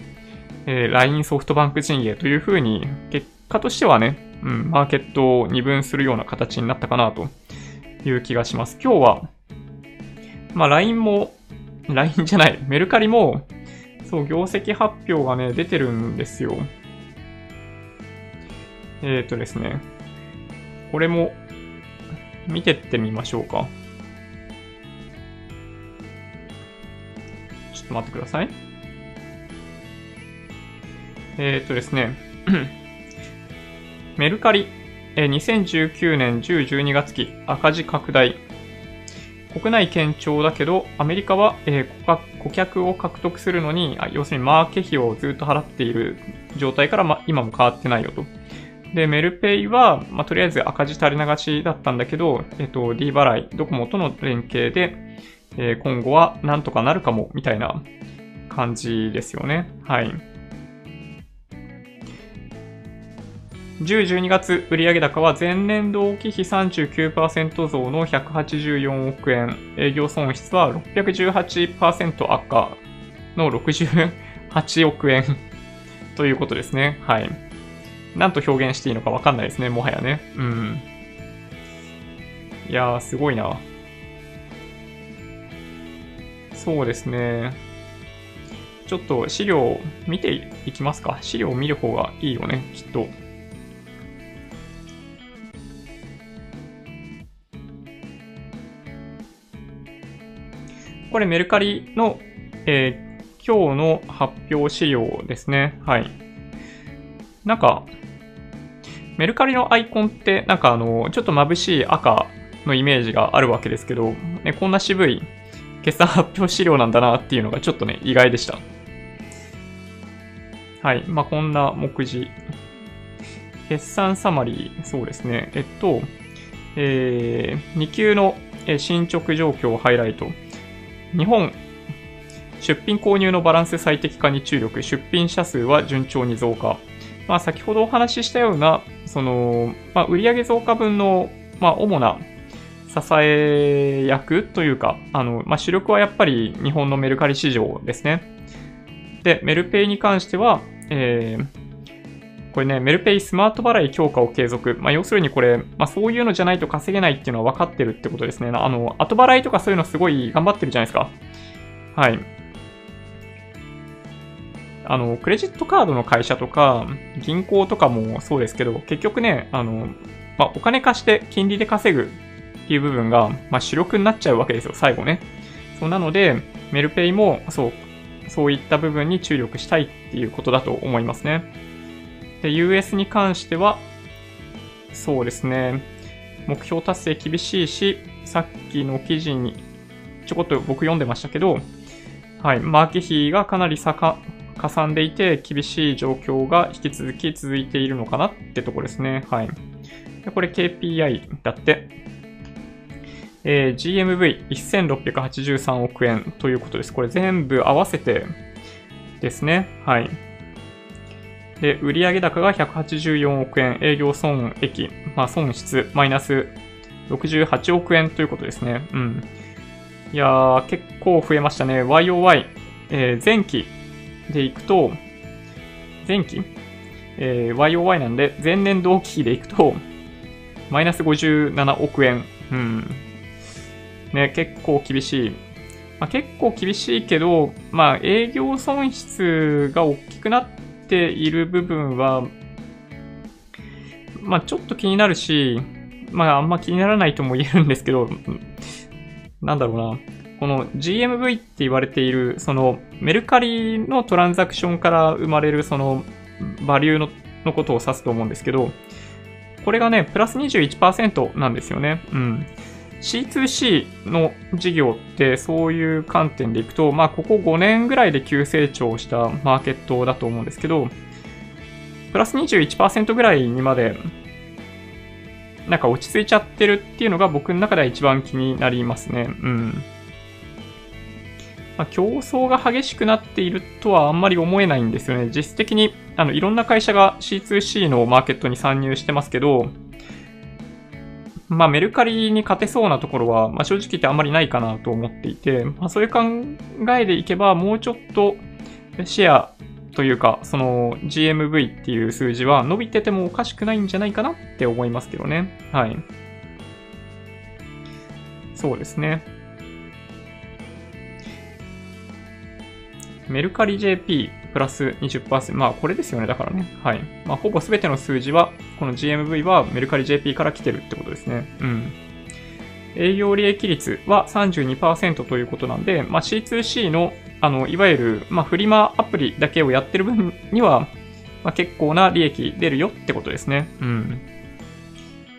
Speaker 1: えー、LINE ソフトバンク陣営というふうに、結果としてはね、うん、マーケットを二分するような形になったかなという気がします。今日は、まあ LINE も、LINE じゃない、メルカリも、そう、業績発表がね、出てるんですよ。えっ、ー、とですね、これも見てってみましょうか。ちょっと待ってください。えー、っとですね、メルカリ、えー、2019年10、12月期赤字拡大。国内堅調だけど、アメリカは、えー、顧客を獲得するのに、要するにマーケ費をずっと払っている状態から、ま、今も変わってないよと。で、メルペイは、まあ、とりあえず赤字垂れ流しだったんだけど、えっと、D 払い、ドコモとの連携で、えー、今後はなんとかなるかも、みたいな感じですよね。はい。10、12月売上高は前年同期比39%増の184億円。営業損失は618%悪化の68億円ということですね。はい。なんと表現していいのかわかんないですね、もはやね。うん。いやー、すごいな。そうですね。ちょっと資料見ていきますか。資料を見る方がいいよね、きっと。これメルカリの、えー、今日の発表資料ですね。はい。なんか、メルカリのアイコンって、なんかあの、ちょっと眩しい赤のイメージがあるわけですけど、ね、こんな渋い決算発表資料なんだなっていうのがちょっとね、意外でした。はい。まあ、こんな目次。決算サマリー、そうですね。えっと、えー、2級の進捗状況をハイライト。日本、出品購入のバランス最適化に注力、出品者数は順調に増加。まあ、先ほどお話ししたような、その、まあ、売上増加分の、まあ、主な支え役というか、あの、まあ、主力はやっぱり日本のメルカリ市場ですね。で、メルペイに関しては、えー、これね、メルペイスマート払い強化を継続。まあ、要するにこれ、まあ、そういうのじゃないと稼げないっていうのは分かってるってことですね。あの、後払いとかそういうのすごい頑張ってるじゃないですか。はい。あの、クレジットカードの会社とか、銀行とかもそうですけど、結局ね、あの、まあ、お金貸して金利で稼ぐっていう部分が、まあ、主力になっちゃうわけですよ、最後ね。そうなので、メルペイも、そう、そういった部分に注力したいっていうことだと思いますね。で、US に関しては、そうですね、目標達成厳しいし、さっきの記事にちょこっと僕読んでましたけど、はい、マーケ費がかなりかさんでいて、厳しい状況が引き続き続いているのかなってとこですね。はい。でこれ KPI だって。えー、GMV1683 億円ということです。これ全部合わせてですね。はい。で、売上高が184億円、営業損益、まあ損失、マイナス68億円ということですね。うん。いやー、結構増えましたね。YOY、えー、前期でいくと、前期？えー、YOY なんで、前年同期比でいくと、マイナス57億円。うん。ね、結構厳しい。まあ、結構厳しいけど、まあ、営業損失が大きくなってている部分は、まあ、ちょっと気になるし、まあ、あんま気にならないとも言えるんですけど、なんだろうな。この GMV って言われている、そのメルカリのトランザクションから生まれるそのバリューののことを指すと思うんですけど、これがね、プラス21%なんですよね。うん。C2C の事業ってそういう観点でいくと、まあここ5年ぐらいで急成長したマーケットだと思うんですけど、プラス21%ぐらいにまでなんか落ち着いちゃってるっていうのが僕の中では一番気になりますね。うん。まあ、競争が激しくなっているとはあんまり思えないんですよね。実質的に、あの、いろんな会社が C2C のマーケットに参入してますけど、まあ、メルカリに勝てそうなところは、まあ、正直言ってあんまりないかなと思っていて、まあ、そういう考えでいけば、もうちょっとシェアというか、その GMV っていう数字は伸びててもおかしくないんじゃないかなって思いますけどね。はい。そうですね。メルカリ JP プラス20%。まあこれですよね。だからね。はい。まあほぼ全ての数字は、この GMV はメルカリ JP から来てるってことですね。うん。営業利益率は32%ということなんで、まあ、C2C のあの、いわゆる、まあ、フリマアプリだけをやってる分には、まあ、結構な利益出るよってことですね。うん。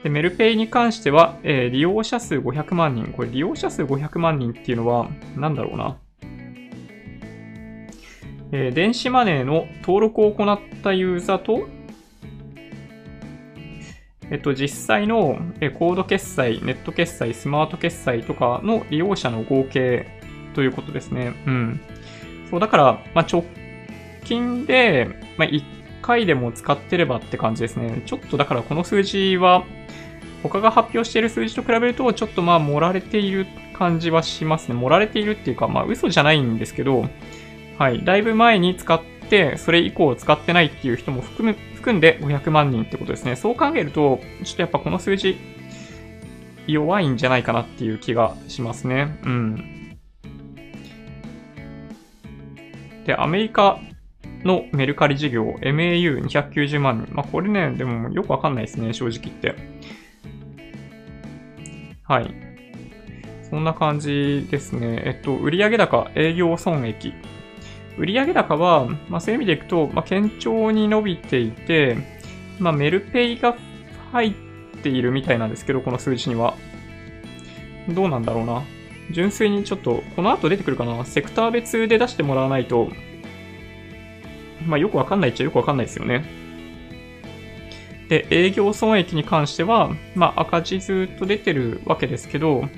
Speaker 1: で、メルペイに関しては、えー、利用者数500万人。これ利用者数500万人っていうのは、なんだろうな。えー、電子マネーの登録を行ったユーザーと、えっと、実際のコード決済、ネット決済、スマート決済とかの利用者の合計ということですね。うん。そう、だから、まあ、直近で、まあ、1回でも使ってればって感じですね。ちょっとだからこの数字は、他が発表している数字と比べると、ちょっとまあ、盛られている感じはしますね。盛られているっていうか、まあ、嘘じゃないんですけど、はい。だいぶ前に使って、それ以降使ってないっていう人も含む、含んで500万人ってことですね。そう考えると、ちょっとやっぱこの数字、弱いんじゃないかなっていう気がしますね。うん。で、アメリカのメルカリ事業、MAU290 万人。まあ、これね、でもよくわかんないですね、正直言って。はい。そんな感じですね。えっと、売上高、営業損益。売上高は、まあ、そういう意味でいくと、まあ、堅調に伸びていて、まあ、メルペイが入っているみたいなんですけど、この数字には。どうなんだろうな。純粋にちょっと、この後出てくるかなセクター別で出してもらわないと、まあよくわかんないっちゃよくわかんないですよね。で、営業損益に関しては、まあ赤字ずっと出てるわけですけど、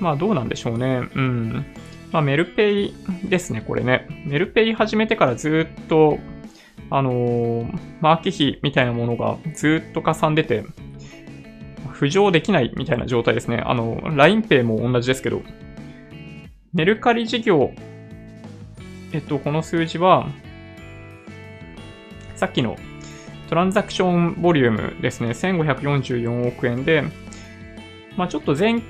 Speaker 1: まあどうなんでしょうね。うん。まあメルペイですね、これね。メルペイ始めてからずっと、あのー、マーケ費みたいなものがずっとかさんでて、浮上できないみたいな状態ですね。あの、LINEPay も同じですけど、メルカリ事業、えっと、この数字は、さっきのトランザクションボリュームですね、1544億円で、まあちょっと前、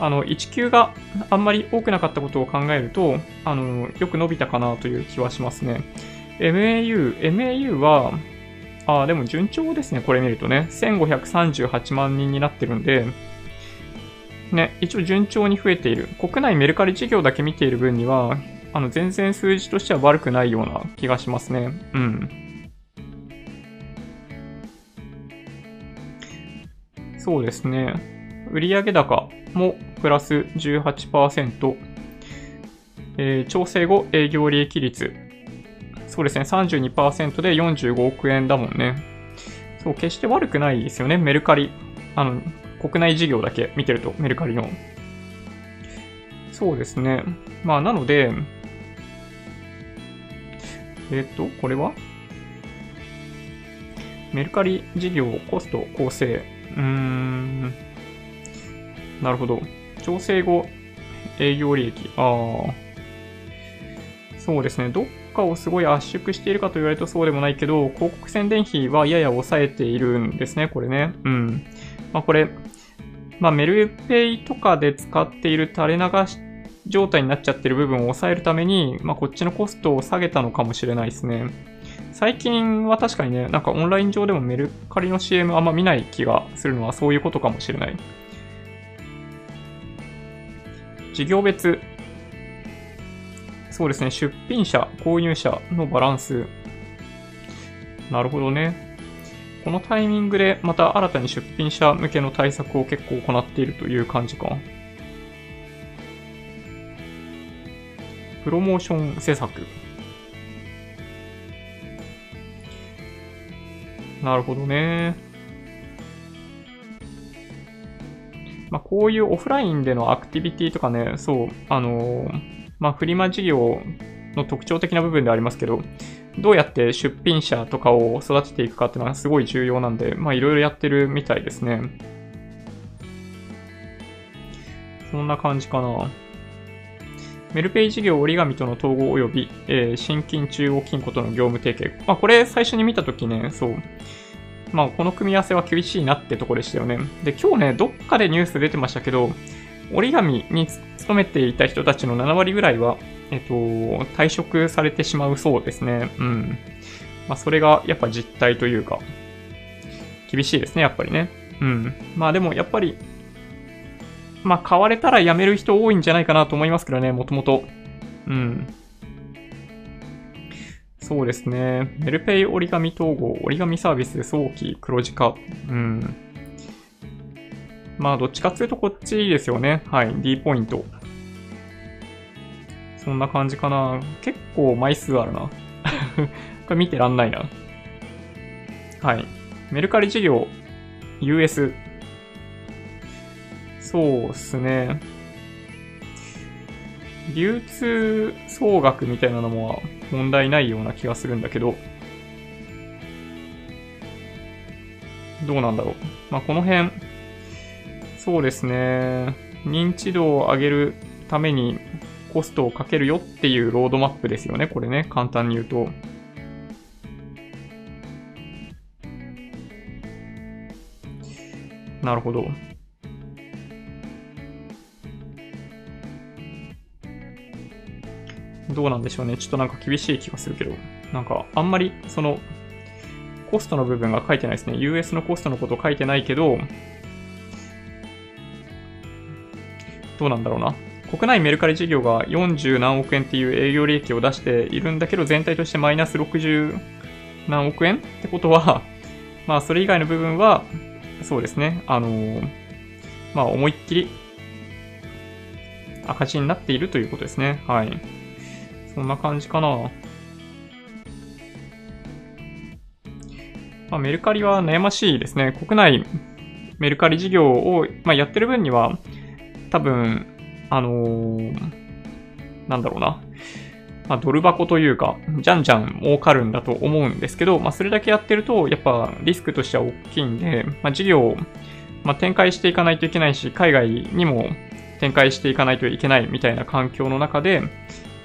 Speaker 1: あの、1級があんまり多くなかったことを考えると、あの、よく伸びたかなという気はしますね。MAU、MAU は、ああ、でも順調ですね、これ見るとね。1538万人になってるんで、ね、一応順調に増えている。国内メルカリ事業だけ見ている分には、あの、全然数字としては悪くないような気がしますね。うん。そうですね。売上高、もプラス18%、えー、調整後営業利益率。そうですね、32%で45億円だもんね。そう、決して悪くないですよね、メルカリ。あの、国内事業だけ見てると、メルカリの。そうですね。まあ、なので、えっ、と、これは？メルカリ事業コスト構成。うーん。なるほど。調整後、営業利益。ああ。そうですね。どっかをすごい圧縮しているかと言われるとそうでもないけど、広告宣伝費はやや抑えているんですね、これね。うん。まあこれ、まあメルペイとかで使っている垂れ流し状態になっちゃってる部分を抑えるために、まあこっちのコストを下げたのかもしれないですね。最近は確かにね、なんかオンライン上でもメルカリの CM あんま見ない気がするのはそういうことかもしれない。事業別。そうですね、出品者、購入者のバランス。なるほどね。このタイミングでまた新たに出品者向けの対策を結構行っているという感じか。プロモーション施策。なるほどね。まあ、こういうオフラインでのアクティビティとかね、そう、あのー、まあ、フリマ事業の特徴的な部分でありますけど、どうやって出品者とかを育てていくかっていうのはすごい重要なんで、まあ、いろいろやってるみたいですね。そんな感じかな。メルペイ事業折り紙との統合及び、えー、新金中央金庫との業務提携。まあ、これ最初に見たときね、そう。まあ、この組み合わせは厳しいなってとこでしたよね。で、今日ね、どっかでニュース出てましたけど、折り紙に勤めていた人たちの7割ぐらいは、えっと、退職されてしまうそうですね。うん。まあ、それがやっぱ実態というか、厳しいですね、やっぱりね。うん。まあでも、やっぱり、まあ、買われたら辞める人多いんじゃないかなと思いますけどね、もともと。うん。そうですね。メルペイ折り紙統合、折り紙サービス早期黒字化。うん。まあ、どっちかっていうとこっちですよね。はい。D ポイント。そんな感じかな。結構枚数あるな。これ見てらんないな。はい。メルカリ事業、US そうっすね。流通総額みたいなのも問題ないような気がするんだけど、どうなんだろう。まあ、この辺、そうですね。認知度を上げるためにコストをかけるよっていうロードマップですよね。これね。簡単に言うと。なるほど。どうなんでしょうね。ちょっとなんか厳しい気がするけど。なんか、あんまり、その、コストの部分が書いてないですね。US のコストのこと書いてないけど、どうなんだろうな。国内メルカリ事業が40何億円っていう営業利益を出しているんだけど、全体としてマイナス60何億円ってことは、まあ、それ以外の部分は、そうですね。あのー、まあ、思いっきり赤字になっているということですね。はい。そんな感じかな。まあ、メルカリは悩ましいですね。国内メルカリ事業を、まあ、やってる分には、多分、あのー、なんだろうな。まあ、ドル箱というか、じゃんじゃん儲かるんだと思うんですけど、まあ、それだけやってると、やっぱリスクとしては大きいんで、まあ、事業を、まあ、展開していかないといけないし、海外にも展開していかないといけないみたいな環境の中で、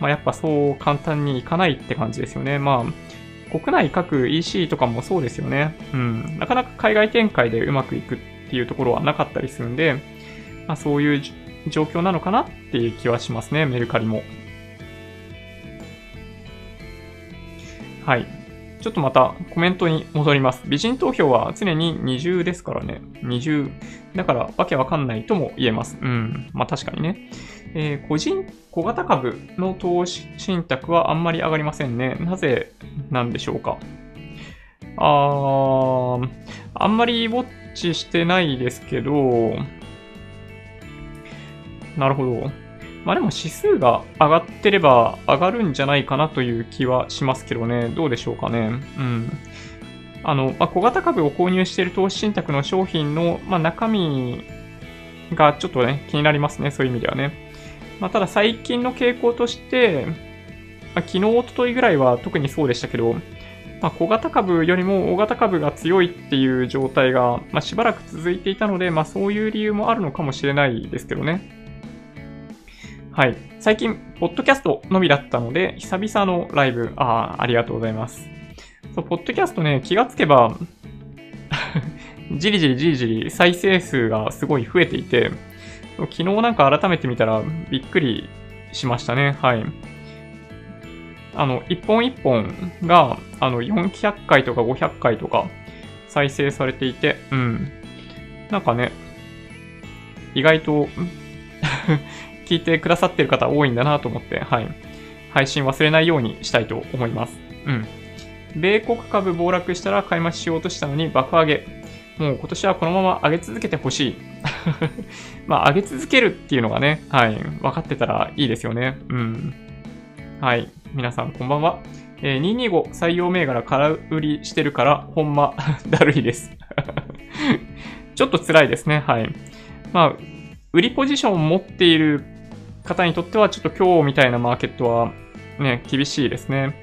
Speaker 1: まあ、やっぱそう簡単にいかないって感じですよね。まあ、国内各 EC とかもそうですよね。うん。なかなか海外展開でうまくいくっていうところはなかったりするんで、まあ、そういう状況なのかなっていう気はしますね、メルカリも。はい。ちょっとまたコメントに戻ります。美人投票は常に二重ですからね。二重。だからわけわかんないとも言えます。うん。まあ確かにね。えー、個人、小型株の投資信託はあんまり上がりませんね。なぜなんでしょうか？あー、あんまりウォッチしてないですけど、なるほど。まあでも指数が上がってれば上がるんじゃないかなという気はしますけどね。どうでしょうかね？うん。あの、まあ、小型株を購入している投資信託の商品の、まあ、中身がちょっとね、気になりますね。そういう意味ではね。まあ、ただ最近の傾向として、まあ、昨日、おとといぐらいは特にそうでしたけど、まあ、小型株よりも大型株が強いっていう状態が、まあ、しばらく続いていたので、まあ、そういう理由もあるのかもしれないですけどね。はい。最近、ポッドキャストのみだったので、久々のライブ、ああ、ありがとうございます。そう、ポッドキャストね、気がつけば じりじりじりじり再生数がすごい増えていて、昨日なんか改めて見たらびっくりしましたね。はい。あの、一本一本が、あの、400回とか500回とか再生されていて、うん。なんかね、意外と 聞いてくださってる方多いんだなと思って、はい。配信忘れないようにしたいと思います。うん。米国株暴落したら買い増ししようとしたのに爆上げ。もう今年はこのまま上げ続けてほしい。まあ上げ続けるっていうのがね、はい、分かってたらいいですよね。うん。はい。皆さんこんばんは。えー、225採用銘柄空売りしてるから、ほんま、だるいです ちょっと辛いですね。はい。まあ、売りポジションを持っている方にとっては、ちょっと今日みたいなマーケットはね、厳しいですね。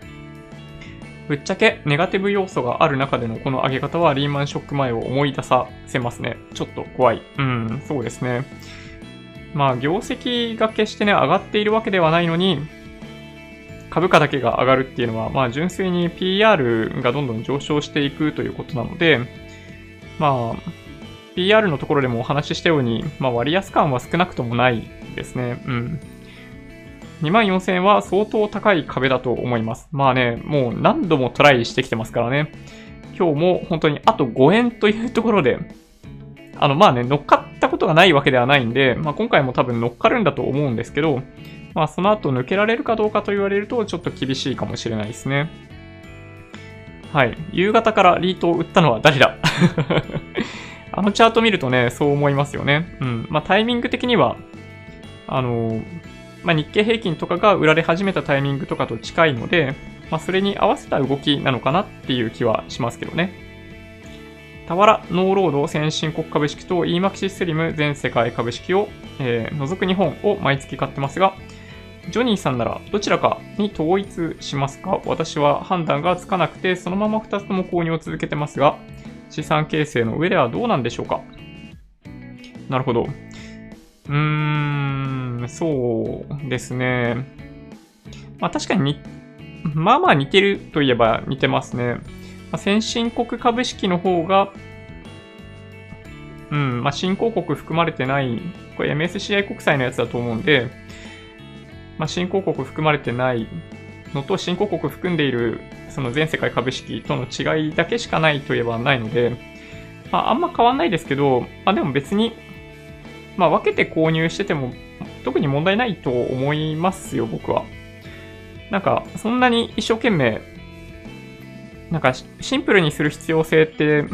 Speaker 1: ぶっちゃけネガティブ要素がある中でのこの上げ方はリーマンショック前を思い出させますね。ちょっと怖い。うん、そうですね。まあ、業績が決してね、上がっているわけではないのに、株価だけが上がるっていうのは、まあ、純粋に PR がどんどん上昇していくということなので、まあ、PR のところでもお話ししたように、まあ、割安感は少なくともないですね。うん。2万4000円は相当高い壁だと思います。まあね、もう何度もトライしてきてますからね。今日も本当にあと5円というところで、あのまあね、乗っかったことがないわけではないんで、まあ今回も多分乗っかるんだと思うんですけど、まあその後抜けられるかどうかと言われるとちょっと厳しいかもしれないですね。はい。夕方からリートを売ったのは誰だ？あのチャート見るとね、そう思いますよね。うん。まあタイミング的には、あの、まあ、日経平均とかが売られ始めたタイミングとかと近いので、まあ、それに合わせた動きなのかなっていう気はしますけどね。タワラ、ノーロード先進国株式と EMAXI スリム全世界株式を、えー、除く日本を毎月買ってますが、ジョニーさんならどちらかに統一しますか？私は判断がつかなくてそのまま2つとも購入を続けてますが、資産形成の上ではどうなんでしょうか？なるほど。うーん、そうですね。まあ確かに、まあまあ似てるといえば似てますね。まあ、先進国株式の方が、うん、まあ新興国含まれてない、これ MSCI 国債のやつだと思うんで、まあ新興国含まれてないのと新興国含んでいるその全世界株式との違いだけしかないといえばないので、まああんま変わんないですけど、まあでも別にまあ、分けて購入してても特に問題ないと思いますよ、僕は。なんか、そんなに一生懸命、なんかシンプルにする必要性って、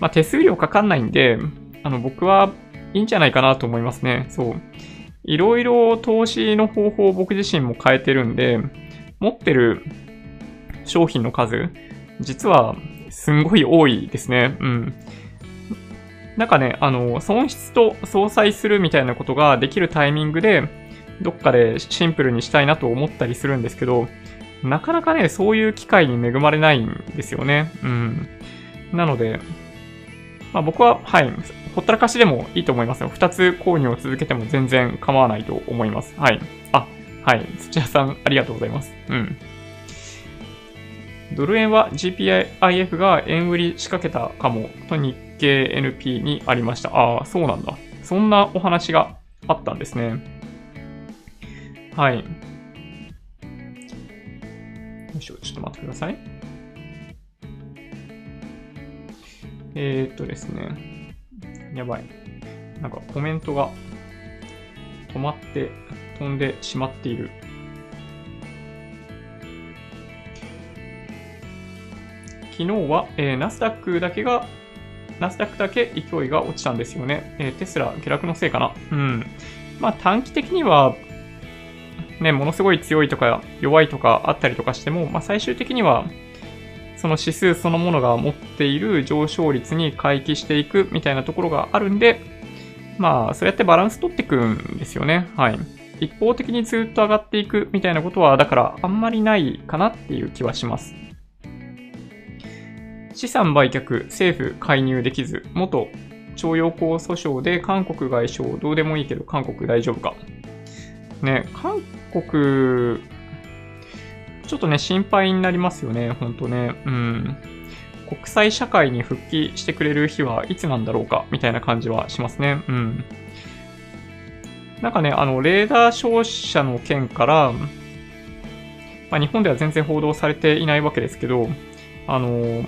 Speaker 1: まあ、手数料かかんないんで、あの、僕はいいんじゃないかなと思いますね。そう。いろいろ投資の方法を僕自身も変えてるんで、持ってる商品の数、実はすんごい多いですね。うん。なんかね、あの、損失と相殺するみたいなことができるタイミングで、どっかでシンプルにしたいなと思ったりするんですけど、なかなかね、そういう機会に恵まれないんですよね。うん。なので、まあ僕は、はい、ほったらかしでもいいと思いますよ。二つ購入を続けても全然構わないと思います。はい。あ、はい。土屋さん、ありがとうございます。うん。ドル円は GPIF が円売り仕掛けたかもと日 KNP にありました。ああ、そうなんだ。そんなお話があったんですね。はい。よいしょ、ちょっと待ってください。えー、っとですね。やばい。なんかコメントが止まって飛んでしまっている。昨日は、えー、ナスダックだけがナスダックだけ勢いが落ちたんですよね。えー、テスラ下落のせいかな。うん。まあ短期的には、ね、ものすごい強いとか弱いとかあったりとかしても、まあ最終的には、その指数そのものが持っている上昇率に回帰していくみたいなところがあるんで、まあそうやってバランス取っていくんですよね。はい。一方的にずっと上がっていくみたいなことは、だからあんまりないかなっていう気はします。資産売却、政府介入できず、元徴用工訴訟で韓国外相、どうでもいいけど韓国大丈夫か。ね、韓国、ちょっとね、心配になりますよね、ほんとね。うん。国際社会に復帰してくれる日はいつなんだろうか、みたいな感じはしますね。うん。なんかね、あの、レーダー照射の件から、まあ、日本では全然報道されていないわけですけど、あの、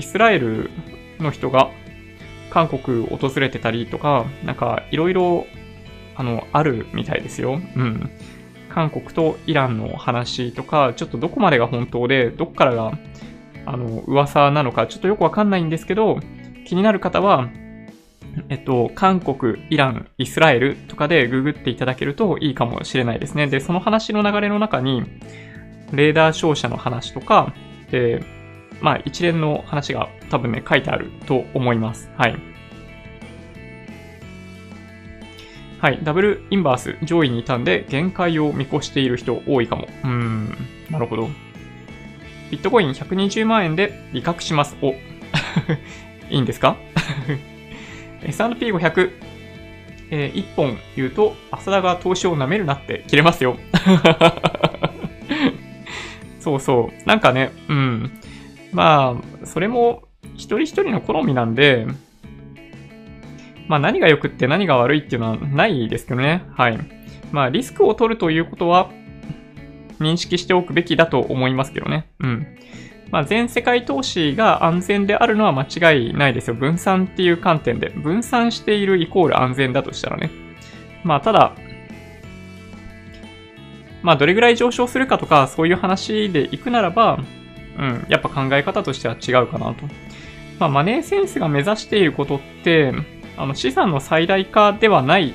Speaker 1: イスラエルの人が韓国訪れてたりとか、なんかいろいろ、あの、あるみたいですよ。うん。韓国とイランの話とか、ちょっとどこまでが本当で、どっからが、あの、噂なのか、ちょっとよくわかんないんですけど、気になる方は、えっと、韓国、イラン、イスラエルとかでググっていただけるといいかもしれないですね。で、その話の流れの中に、レーダー照射の話とか、で、まあ一連の話が多分ね、書いてあると思います。はい。はい。ダブルインバース上位にいたんで、限界を見越している人多いかも。うーん。なるほど。ビットコイン120万円で利確します。お。いいんですか ?S&P500、えー、1本言うと、浅田が投資を舐めるなって切れますよ。そうそう。なんかね、うん。まあ、それも一人一人の好みなんで、まあ何が良くって何が悪いっていうのはないですけどね。はい。まあリスクを取るということは認識しておくべきだと思いますけどね。うん。まあ全世界投資が安全であるのは間違いないですよ。分散っていう観点で。分散しているイコール安全だとしたらね。まあただ、まあどれぐらい上昇するかとかそういう話でいくならば、うん、やっぱ考え方としては違うかなと。まあ、マネーセンスが目指していることって、あの、資産の最大化ではない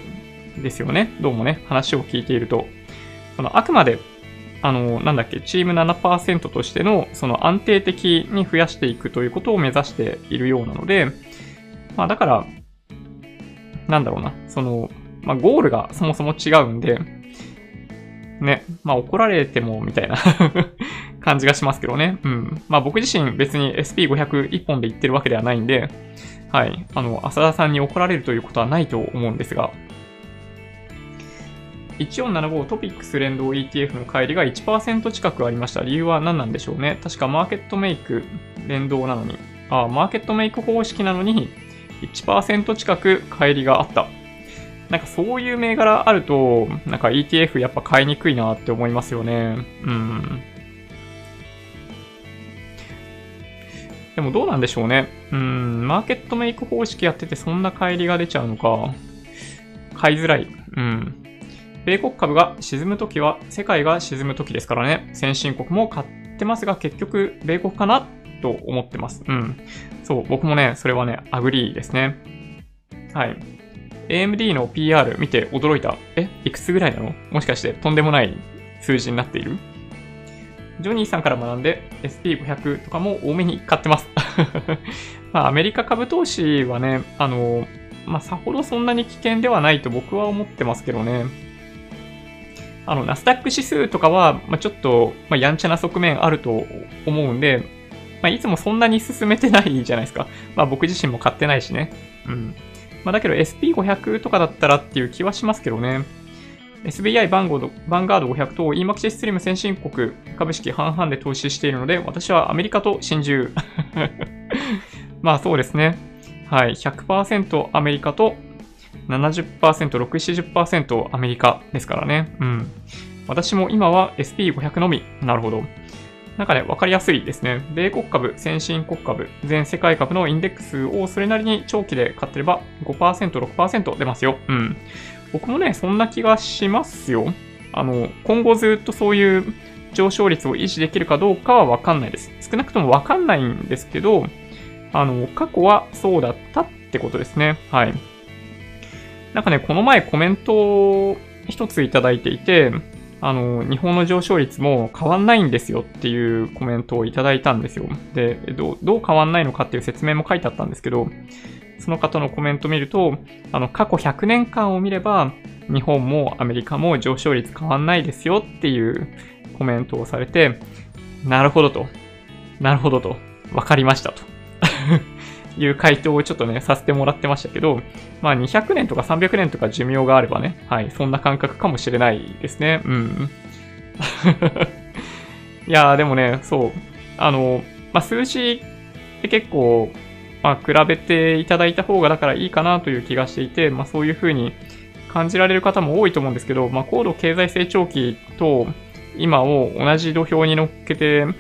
Speaker 1: ですよね。どうもね、話を聞いていると。その、あくまで、あの、なんだっけ、チーム7%としての、その安定的に増やしていくということを目指しているようなので、まあ、だから、なんだろうな、その、まあ、ゴールがそもそも違うんで、ね、まあ怒られてもみたいな感じがしますけどね。うん。まあ僕自身別に SP500 1本で言ってるわけではないんで、はい。あの、浅田さんに怒られるということはないと思うんですが、1475トピックス連動 ETF の乖離が1%近くありました。理由は何なんでしょうね。確かマーケットメイク連動なのに、あ、マーケットメイク方式なのに1%近く乖離があった。なんかそういう銘柄あると、なんか ETF やっぱ買いにくいなって思いますよね。うん。でもどうなんでしょうね。うん、マーケットメイク方式やっててそんな乖離が出ちゃうのか。買いづらい。うん。米国株が沈むときは世界が沈むときですからね。先進国も買ってますが結局米国かなと思ってます。うん。そう、僕もね、それはね、 agree ですね。はい。AMD の PER 見て驚いた。えいくつぐらいなの？もしかしてとんでもない数字になっている？ジョニーさんから学んで SP500 とかも多めに買ってます。まあアメリカ株投資はね、あの、まあさほどそんなに危険ではないと僕は思ってますけどね。あの、ナスダック指数とかは、まあ、ちょっと、まあ、やんちゃな側面あると思うんで、まあ、いつもそんなに進めてないじゃないですか。まあ僕自身も買ってないしね。うん。まあ、だけど SP500 とかだったらっていう気はしますけどね。SBI バンゴードバンガード500と EMAXI ストリーム先進国株式半々で投資しているので、私はアメリカと心中。まあそうですね。はい。100%アメリカと70%、6、70%アメリカですからね。うん。私も今は SP500 のみ。なるほど。なんかね、わかりやすいですね。米国株、先進国株、全世界株のインデックスをそれなりに長期で買ってれば5%、6%出ますよ。うん。僕もね、そんな気がしますよ。あの、今後ずっとそういう上昇率を維持できるかどうかはわかんないです。少なくともわかんないんですけど、あの、過去はそうだったってことですね。はい。なんかね、この前コメントを一ついただいていて、あの、日本の上昇率も変わんないんですよっていうコメントをいただいたんですよ。で、どうどう変わんないのかっていう説明も書いてあったんですけど、その方のコメント見ると、あの、過去100年間を見れば、日本もアメリカも上昇率変わんないですよっていうコメントをされて、なるほどと。なるほどと。わかりましたと。いう回答をちょっとね、させてもらってましたけど、まあ200年とか300年とか寿命があればね、はい、そんな感覚かもしれないですね。うん。いやーでもね、そう。あの、まあ数字って結構、まあ比べていただいた方がだからいいかなという気がしていて、まあそういう風に感じられる方も多いと思うんですけど、まあ高度経済成長期と今を同じ土俵に乗っけて比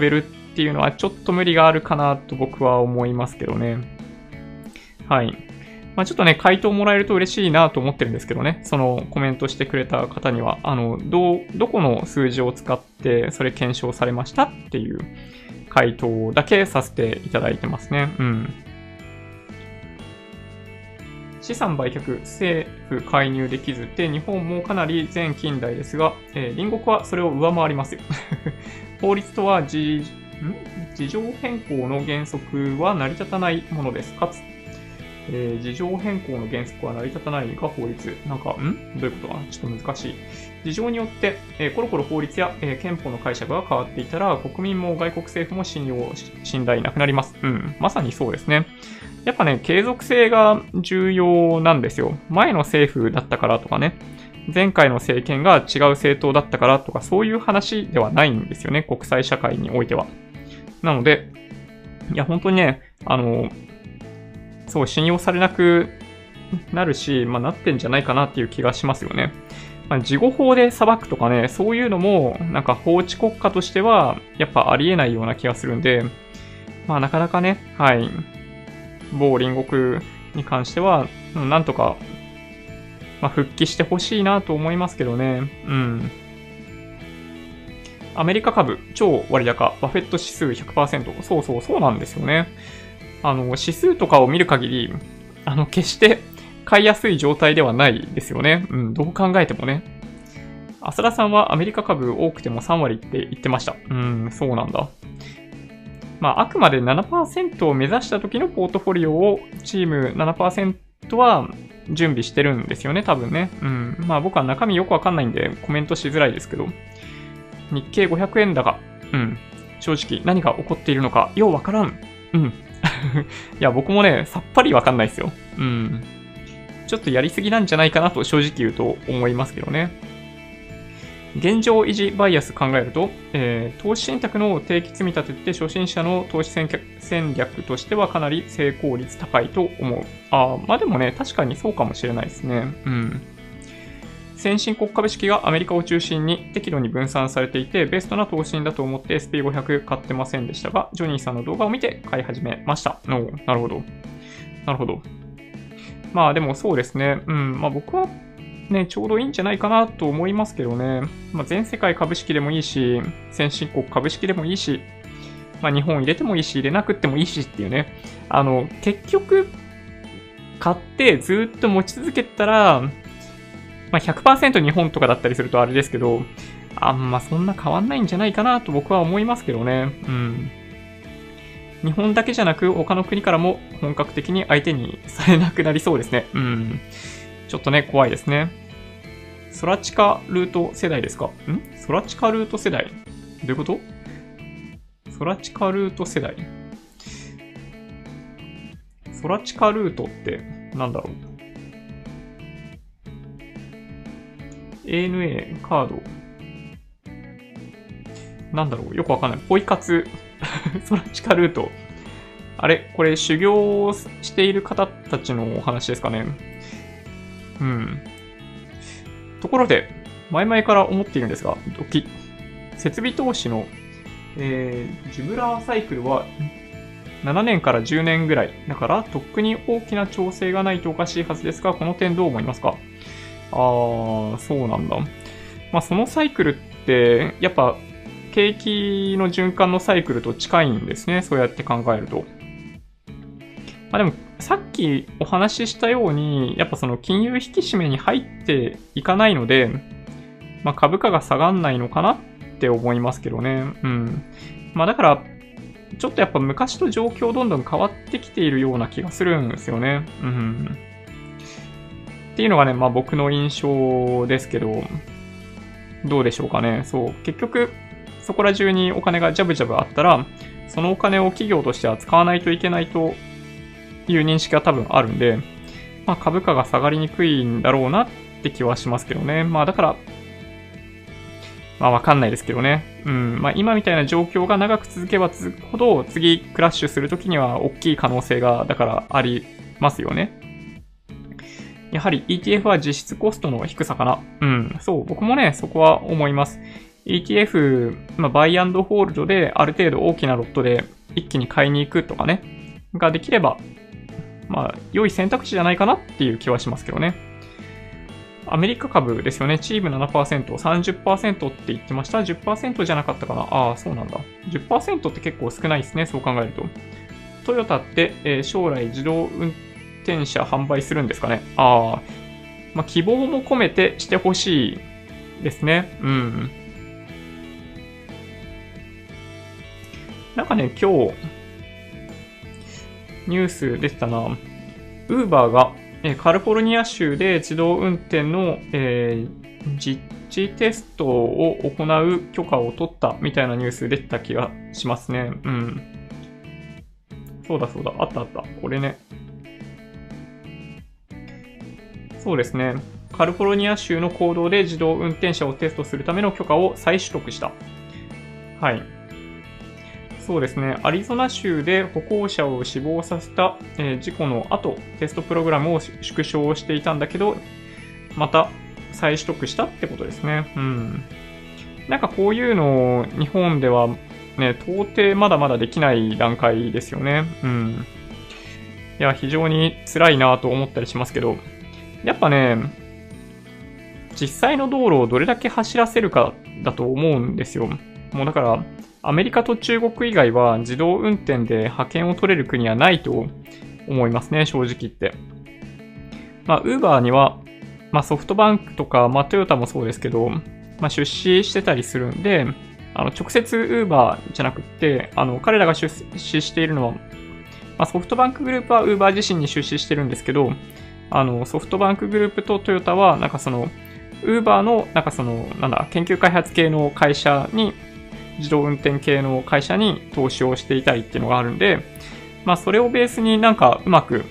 Speaker 1: べるっていうのはちょっと無理があるかなと僕は思いますけどね。はい。まあ、ちょっとね、回答もらえると嬉しいなと思ってるんですけどね。そのコメントしてくれた方には、あの、ど、どこの数字を使ってそれ検証されましたっていう回答だけさせていただいてますね。うん。資産売却、政府介入できずって日本もかなり全近代ですが、えー、隣国はそれを上回りますよ。法律とは事情変更の原則は成り立たないものです。かつ、えー、事情変更の原則は成り立たないが法律。なんか、ん？どういうことかな？ちょっと難しい。事情によって、えー、コロコロ法律や、えー、憲法の解釈が変わっていたら、国民も外国政府も信用、信頼なくなります。うん。まさにそうですね。やっぱね、継続性が重要なんですよ。前の政府だったからとかね。前回の政権が違う政党だったからとか、そういう話ではないんですよね。国際社会においては。なので、いや、本当にね、あの、そう、信用されなくなるし、まあ、なってんじゃないかなっていう気がしますよね。まあ、事後法で裁くとかね、そういうのも、なんか法治国家としては、やっぱありえないような気がするんで、まあ、なかなかね、はい、某隣国に関しては、なんとか、まあ、復帰してほしいなと思いますけどね、うん。アメリカ株、超割高、バフェット指数100%。そうそう、そうなんですよね。あの、指数とかを見る限り、あの、決して買いやすい状態ではないですよね。うん、どう考えてもね。浅田さんはアメリカ株多くても3割って言ってました。うん、そうなんだ。まあ、あくまで7%を目指した時のポートフォリオをチーム7%は準備してるんですよね、多分ね。うん。まあ僕は中身よくわかんないんでコメントしづらいですけど。日経500円高。うん。正直何が起こっているのか、ようわからん。うん。いや、僕もね、さっぱりわかんないですよ。うん。ちょっとやりすぎなんじゃないかなと正直言うと思いますけどね。現状維持バイアス考えると、えー、投資信託の定期積み立てって初心者の投資戦略としてはかなり成功率高いと思う。ああ、まあでもね、確かにそうかもしれないですね。うん。先進国株式がアメリカを中心に適度に分散されていて、ベストな投資信だと思って SP500 買ってませんでしたが、ジョニーさんの動画を見て買い始めました。おなるほど。なるほど。まあでもそうですね。うん。まあ僕はね、ちょうどいいんじゃないかなと思いますけどね。まあ全世界株式でもいいし、先進国株式でもいいし、まあ日本入れてもいいし、入れなくてもいいしっていうね。あの、結局、買ってずっと持ち続けたら、まあ、100%日本とかだったりするとあれですけど、あんまそんな変わんないんじゃないかなと僕は思いますけどね。うん。日本だけじゃなく他の国からも本格的に相手にされなくなりそうですね。うん。ちょっとね、怖いですね。ソラチカルート世代ですか？ん？ソラチカルート世代？どういうこと？ソラチカルート世代ソラチカルートってなんだろう？ANA カード。なんだろうよくわかんない。ポイ活。ソラチカルート。あれ？これ修行している方たちのお話ですかね。うん。ところで、前々から思っているんですが、ドキ。設備投資の、えー、ジュブラーサイクルは7年から10年ぐらい。だから、とっくに大きな調整がないとおかしいはずですが、この点どう思いますか？ああ、そうなんだ。まあ、そのサイクルって、やっぱ、景気の循環のサイクルと近いんですね。そうやって考えると。まあでも、さっきお話ししたように、やっぱその金融引き締めに入っていかないので、まあ株価が下がんないのかなって思いますけどね。うん。まあだから、ちょっとやっぱ昔と状況どんどん変わってきているような気がするんですよね。うん。っていうのがね、まあ僕の印象ですけど、どうでしょうかね。そう。結局、そこら中にお金がジャブジャブあったら、そのお金を企業としては使わないといけないという認識が多分あるんで、まあ株価が下がりにくいんだろうなって気はしますけどね。まあだから、まあわかんないですけどね。うん。まあ今みたいな状況が長く続けば続くほど、次クラッシュするときには大きい可能性が、だからありますよね。やはり ETF は実質コストの低さかな。うん。そう。僕もね、そこは思います。ETF、まあ、バイアンドホールドである程度大きなロットで一気に買いに行くとかね、ができれば、まあ、良い選択肢じゃないかなっていう気はしますけどね。アメリカ株ですよね。チーム7%、30%って言ってました ?10% じゃなかったかなああ、そうなんだ。10%って結構少ないですね。そう考えると。トヨタって、えー、将来自動運転車販売するんですかねああ、まあ、希望も込めてしてほしいですね。うん。なんかね、今日、ニュース出てたな。ウーバーが、えカリフォルニア州で自動運転の、えー、実地テストを行う許可を取ったみたいなニュース出てた気がしますね。うん。そうだそうだ。あったあった。これね。そうですね。カリフォルニア州の行動で自動運転車をテストするための許可を再取得した。はい。そうですね、アリゾナ州で歩行者を死亡させた、えー、事故の後、テストプログラムを縮小していたんだけど、また再取得したってことですね。うん。なんかこういうのを日本ではね、到底まだまだできない段階ですよね。うん。いや、非常に辛いなと思ったりしますけど、やっぱね、実際の道路をどれだけ走らせるかだと思うんですよ。もうだから、アメリカと中国以外は自動運転で派遣を取れる国はないと思いますね、正直言って。まあ、ウーバーには、まあ、ソフトバンクとか、まあ、トヨタもそうですけど、まあ、出資してたりするんで、あの、直接ウーバーじゃなくって、あの、彼らが出資しているのは、まあ、ソフトバンクグループはウーバー自身に出資してるんですけど、あの、ソフトバンクグループとトヨタは、なんかその、ウーバーの、なんかその、なんだ、研究開発系の会社に自動運転系の会社に投資をしていたりっていうのがあるんで、まあそれをベースになんかうまく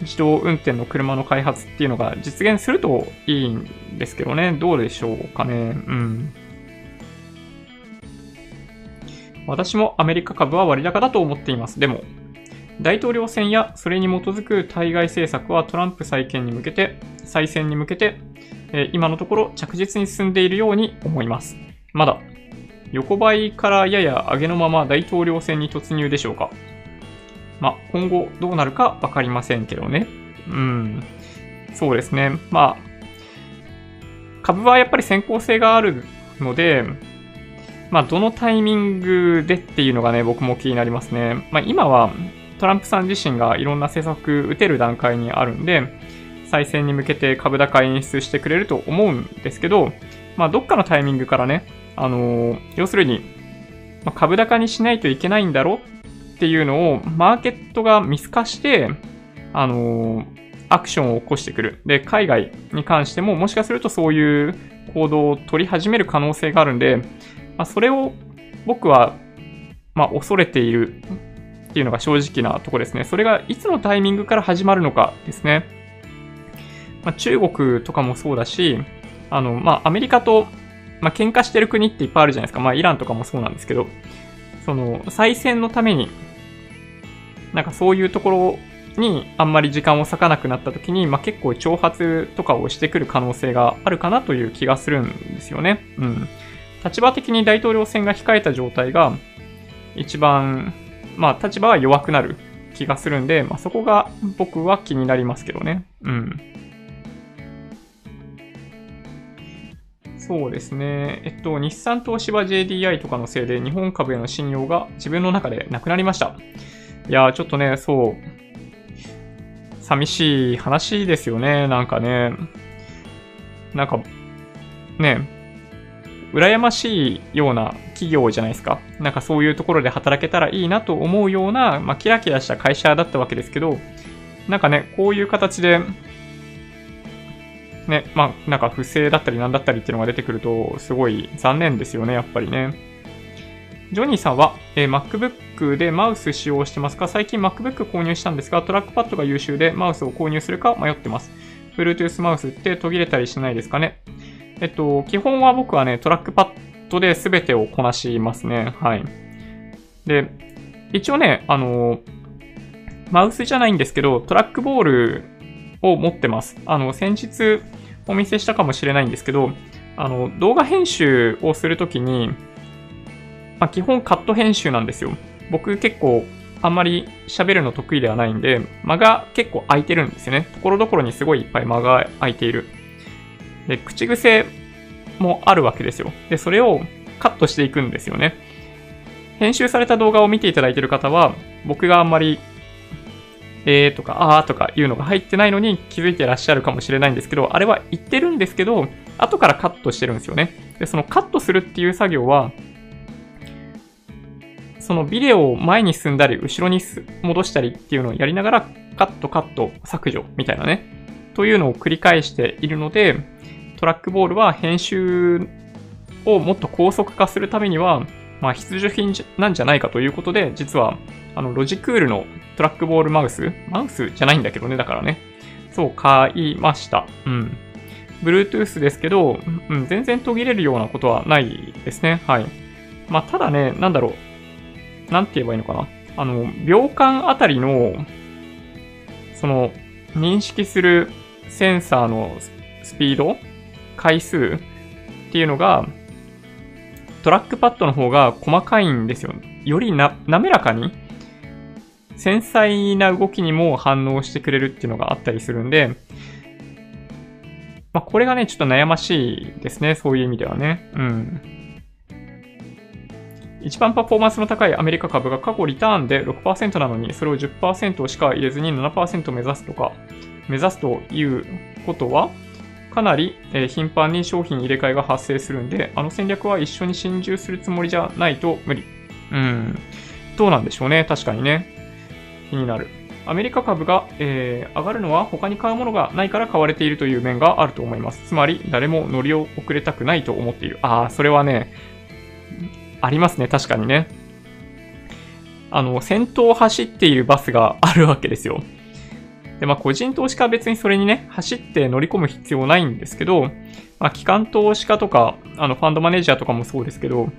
Speaker 1: 自動運転の車の開発っていうのが実現するといいんですけどね。どうでしょうかね。うん。私もアメリカ株は割高だと思っています。でも、大統領選やそれに基づく対外政策はトランプ再建に向けて、再選に向けて、え今のところ着実に進んでいるように思います。まだ横ばいからやや上げのまま大統領選に突入でしょうか。まあ、今後どうなるかわかりませんけどね。うん。そうですね。まあ、株はやっぱり先行性があるので、まあ、どのタイミングでっていうのがね、僕も気になりますね。まあ、今はトランプさん自身がいろんな政策打てる段階にあるんで、再選に向けて株高演出してくれると思うんですけど、まあ、どっかのタイミングからね、あの要するに、ま株高にしないといけないんだろっていうのを、マーケットが見透かして、あのアクションを起こしてくる。で、海外に関しても、もしかするとそういう行動を取り始める可能性があるんで、まあ、それを僕は、まあ、恐れているっていうのが正直なとこですね。それがいつのタイミングから始まるのかですね。まあ、中国とかもそうだし、あの、まあ、アメリカとまあ、喧嘩してる国っていっぱいあるじゃないですか。まあ、イランとかもそうなんですけど、その、再選のために、なんかそういうところにあんまり時間を割かなくなった時に、まあ、結構挑発とかをしてくる可能性があるかなという気がするんですよね。うん。立場的に大統領選が控えた状態が、一番、まあ、立場は弱くなる気がするんで、まあ、そこが僕は気になりますけどね。うん。そうですね。えっと、日産東芝 JDI とかのせいで日本株への信用が自分の中でなくなりました。いやー、ちょっとね、そう。寂しい話ですよね、なんかね。なんか、ね、羨ましいような企業じゃないですか。なんかそういうところで働けたらいいなと思うような、まあ、キラキラした会社だったわけですけど、なんかね、こういう形で、ね、まあ、なんか不正だったりなんだったりっていうのが出てくると、すごい残念ですよね、やっぱりね。ジョニーさんは、えー、MacBook でマウス使用してますか？最近 MacBook 購入したんですが、トラックパッドが優秀でマウスを購入するか迷ってます。Bluetooth マウスって途切れたりしないですかね？えっと、基本は僕はね、トラックパッドで全てをこなしますね。はい。で、一応ね、あの、マウスじゃないんですけど、トラックボールを持ってます。あの、先日お見せしたかもしれないんですけど、あの、動画編集をするときに、まあ、基本カット編集なんですよ。僕結構あんまり喋るの得意ではないんで、間が結構空いてるんですよね。ところどころにすごいいっぱい間が空いている。で、口癖もあるわけですよ。で、それをカットしていくんですよね。編集された動画を見ていただいている方は、僕があんまり、えーとか、あーとかいうのが入ってないのに気づいてらっしゃるかもしれないんですけど、あれは言ってるんですけど、後からカットしてるんですよね。で、そのカットするっていう作業は、そのビデオを前に進んだり、後ろに戻したりっていうのをやりながら、カット、カット、削除みたいなね、というのを繰り返しているので、トラックボールは編集をもっと高速化するためには、まあ、必需品なんじゃないかということで、実は、あの、ロジクールのトラックボールマウスマウスじゃないんだけどね、だからね。そう、買いました。うん。Bluetooth ですけど、うん、全然途切れるようなことはないですね。はい。まあ、ただね、なんだろう。なんて言えばいいのかな。あの、秒間あたりの、その、認識するセンサーのスピード回数っていうのが、トラックパッドの方が細かいんですよ。よりな、滑らかに、繊細な動きにも反応してくれるっていうのがあったりするんで、まあ、これがね、ちょっと悩ましいですね。そういう意味ではね。うん。一番パフォーマンスの高いアメリカ株が過去リターンで6%なのに、それを10%しか入れずに7%目指すとか、目指すということは、かなり、え頻繁に商品入れ替えが発生するんで、あの戦略は一緒に心中するつもりじゃないと無理。うん。どうなんでしょうね。確かにね。気になる。アメリカ株が、えー、上がるのは他に買うものがないから買われているという面があると思います。つまり、誰も乗り遅れたくないと思っている。ああ、それはね、ありますね。確かにね。あの、先頭を走っているバスがあるわけですよ。で、まあ、個人投資家は別にそれにね、走って乗り込む必要ないんですけど、まあ、機関投資家とか、あの、ファンドマネージャーとかもそうですけど、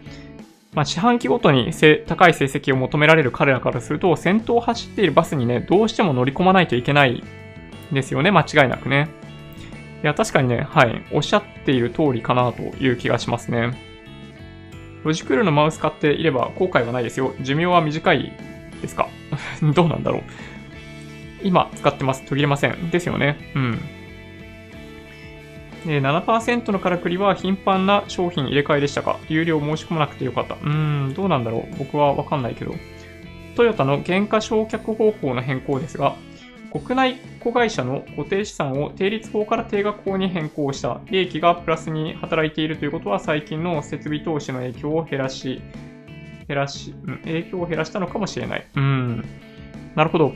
Speaker 1: まあ、四半期ごとに高い成績を求められる彼らからすると、先頭を走っているバスにね、どうしても乗り込まないといけないんですよね、間違いなくね。いや、確かにね、はい、おっしゃっている通りかなという気がしますね。ロジクールのマウス買っていれば後悔はないですよ。寿命は短いですか？どうなんだろう。今使ってます。途切れません。ですよね。うん。え7%のからくりは頻繁な商品入れ替えでしたか？有料申し込まなくてよかった。うーん、どうなんだろう僕はわかんないけど。トヨタの原価償却方法の変更ですが、国内子会社の固定資産を定率法から定額法に変更した利益がプラスに働いているということは最近の設備投資の影響を減らし、減らし、うん、影響を減らしたのかもしれない。うん。なるほど。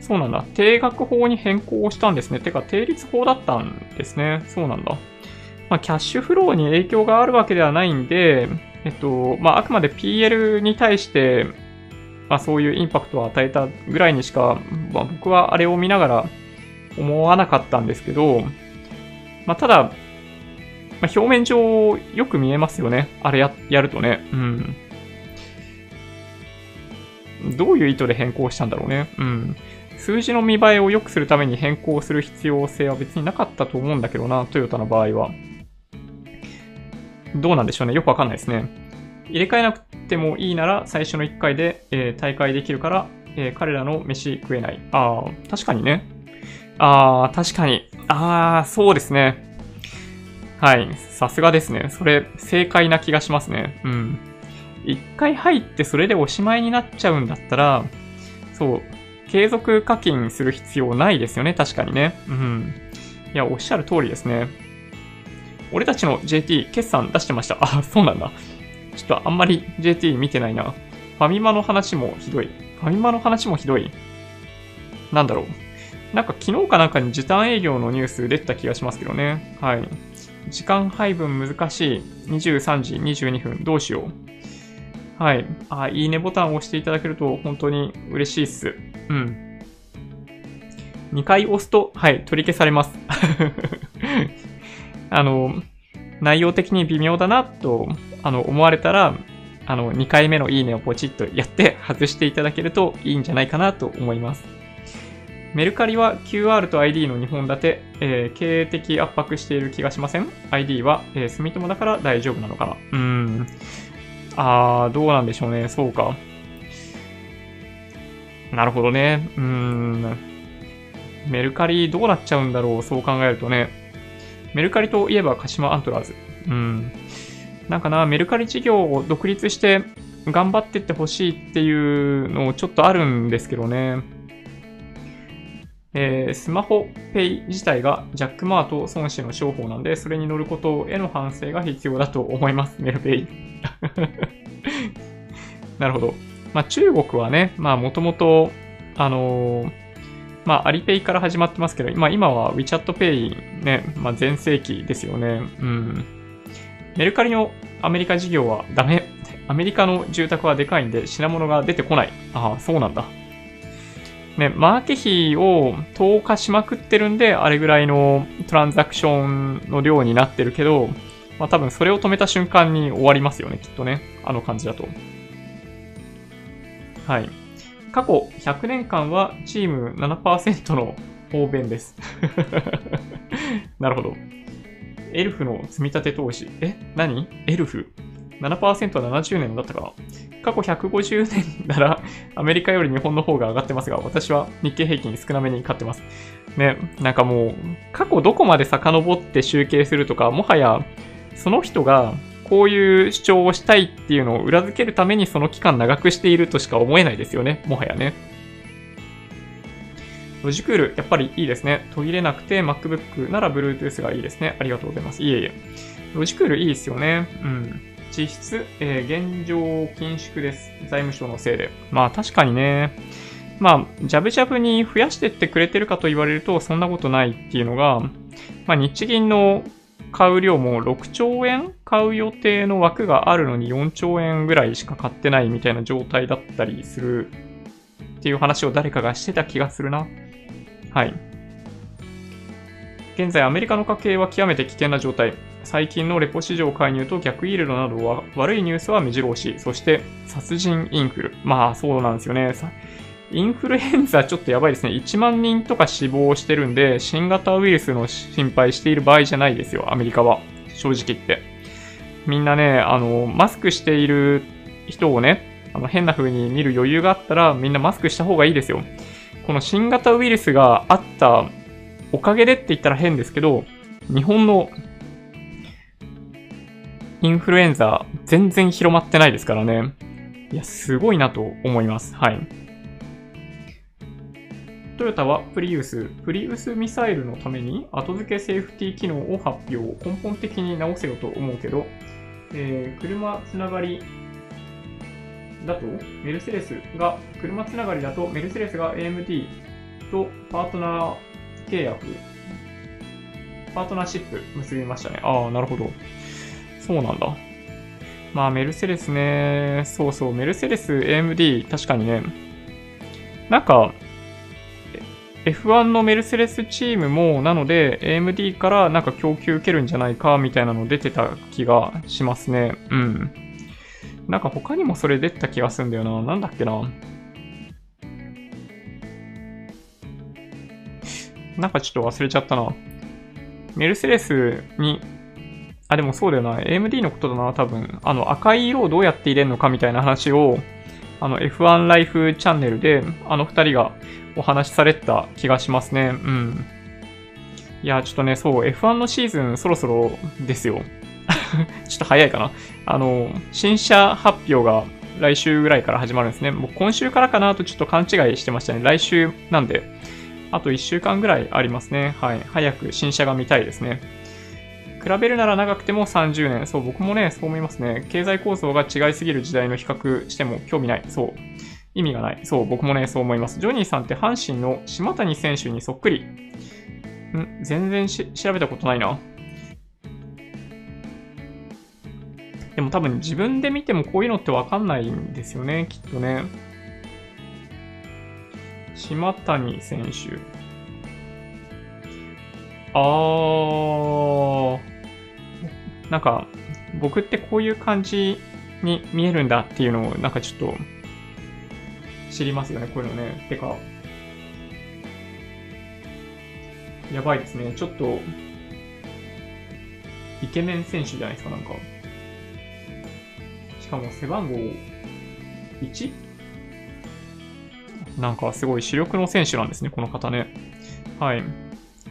Speaker 1: そうなんだ。定額法に変更したんですね。てか、定率法だったんですね。そうなんだ。まあ、キャッシュフローに影響があるわけではないんで、えっと、まあ、あくまで PL に対して、まあ、そういうインパクトを与えたぐらいにしか、まあ、僕はあれを見ながら思わなかったんですけど、まあ、ただ、まあ、表面上よく見えますよね。あれややるとね。うん。どういう意図で変更したんだろうね。うん。数字の見栄えを良くするために変更する必要性は別になかったと思うんだけどな、トヨタの場合は。どうなんでしょうね。よくわかんないですね。入れ替えなくてもいいなら最初の1回で、えー、大会できるから、えー、彼らの飯食えない。ああ、確かにね。ああ、確かに。ああ、そうですね。はい。さすがですね。それ、正解な気がしますね。うん。一回入ってそれでおしまいになっちゃうんだったら、そう、継続課金する必要ないですよね、確かにね。うん。いや、おっしゃる通りですね。俺たちの JT 決算出してました。あ、そうなんだ。ちょっとあんまり JT 見てないな。ファミマの話もひどい。ファミマの話もひどい。なんだろう。なんか昨日かなんかに時短営業のニュース出てた気がしますけどね。はい。時間配分難しい。23時22分。どうしよう。はい。あ、いいねボタンを押していただけると本当に嬉しいっす。うん。2回押すと、はい、取り消されます。あの、内容的に微妙だなと、あの、思われたら、あの、2回目のいいねをポチッとやって外していただけるといいんじゃないかなと思います。メルカリは QR と ID の2本立て、えー、経営的圧迫している気がしません ?ID は、えー、住友だから大丈夫なのかな？うーん。あー、どうなんでしょうね。そうか。なるほどね。うん。メルカリどうなっちゃうんだろう。そう考えるとね。メルカリといえば鹿島アントラーズ。うん。なんかな、メルカリ事業を独立して頑張ってってほしいっていうのちょっとあるんですけどね。えー、スマホペイ自体がジャックマート孫子の商法なんで、それに乗ることへの反省が必要だと思います。メルペイ。なるほど。まあ中国はね、まあもともと、あのーまあ、アリペイから始まってますけど、まあ、今は WeChat Pay ね、まあ、全盛期ですよね。うん。メルカリのアメリカ事業はダメ。アメリカの住宅はでかいんで品物が出てこない。ああ、そうなんだ。ね、マーケ費を投下しまくってるんで、あれぐらいのトランザクションの量になってるけど、まあ多分それを止めた瞬間に終わりますよね、きっとね。あの感じだと。はい。過去100年間はチーム7%の方便です。なるほど。エルフの積み立て投資。え？何？エルフ ?7% は70年だったかな過去150年ならアメリカより日本の方が上がってますが、私は日経平均少なめに買ってます。ね、なんかもう、過去どこまで遡って集計するとか、もはやその人がこういう主張をしたいっていうのを裏付けるためにその期間長くしているとしか思えないですよね。もはやね。ロジクール、やっぱりいいですね。途切れなくて MacBook なら Bluetooth がいいですね。ありがとうございます。いえいえ。ロジクールいいですよね。うん。実質、えー、現状緊縮です。財務省のせいで。まあ確かにね。まあ、ジャブジャブに増やしてってくれてるかと言われると、そんなことないっていうのが、まあ日銀の買う量も6兆円買う予定の枠があるのに4兆円ぐらいしか買ってないみたいな状態だったりするっていう話を誰かがしてた気がするな。はい。現在アメリカの家計は極めて危険な状態。最近のレポ市場介入と逆イールドなどは悪いニュースは目白押し。そして殺人インフル。まあそうなんですよね。インフルエンザちょっとやばいですね。1万人とか死亡してるんで、新型ウイルスの心配している場合じゃないですよ、アメリカは。正直言って。みんなね、あの、マスクしている人をね、あの変な風に見る余裕があったら、みんなマスクした方がいいですよ。この新型ウイルスがあったおかげでって言ったら変ですけど、日本のインフルエンザ全然広まってないですからね。いや、すごいなと思います。はい。トヨタはプリウス、プリウスミサイルのために後付けセーフティー機能を発表。根本的に直せよと思うけど、えー、車つながりだと、メルセデスが、車つながりだと、メルセデスが AMD とパートナー契約、パートナーシップ結びましたね。ああ、なるほど。そうなんだ。まあ、メルセデスね。そうそう、メルセデス、AMD、確かにね。なんか、F1 のメルセデスチームも、なので AMD からなんか供給受けるんじゃないかみたいなの出てた気がしますね。うん。なんか他にもそれ出てた気がするんだよな。なんだっけな。なんかちょっと忘れちゃったな。メルセデスに、あ、でもそうだよな。AMD のことだな、多分。あの赤い色をどうやって入れるのかみたいな話を、あの F1 ライフチャンネルで、あの二人がお話しされた気がしますね。うん。いや、ちょっとね、そう、F1 のシーズンそろそろですよ。ちょっと早いかな。あの、新車発表が来週ぐらいから始まるんですね。もう今週からかなとちょっと勘違いしてましたね。来週なんで、あと1週間ぐらいありますね。はい。早く新車が見たいですね。比べるなら長くても30年。そう、僕もね、そう思いますね。経済構造が違いすぎる時代の比較しても興味ない。そう。意味がない。そう、僕もね、そう思います。ジョニーさんって阪神の島谷選手にそっくり。ん？全然調べたことないな。でも多分自分で見てもこういうのってわかんないんですよね、きっとね。島谷選手。あー。なんか、僕ってこういう感じに見えるんだっていうのを、なんかちょっと、知りますよね、こういうのね。てか、やばいですね。ちょっと、イケメン選手じゃないですか、なんか。しかも背番号 1? なんかすごい主力の選手なんですね、この方ね。はい。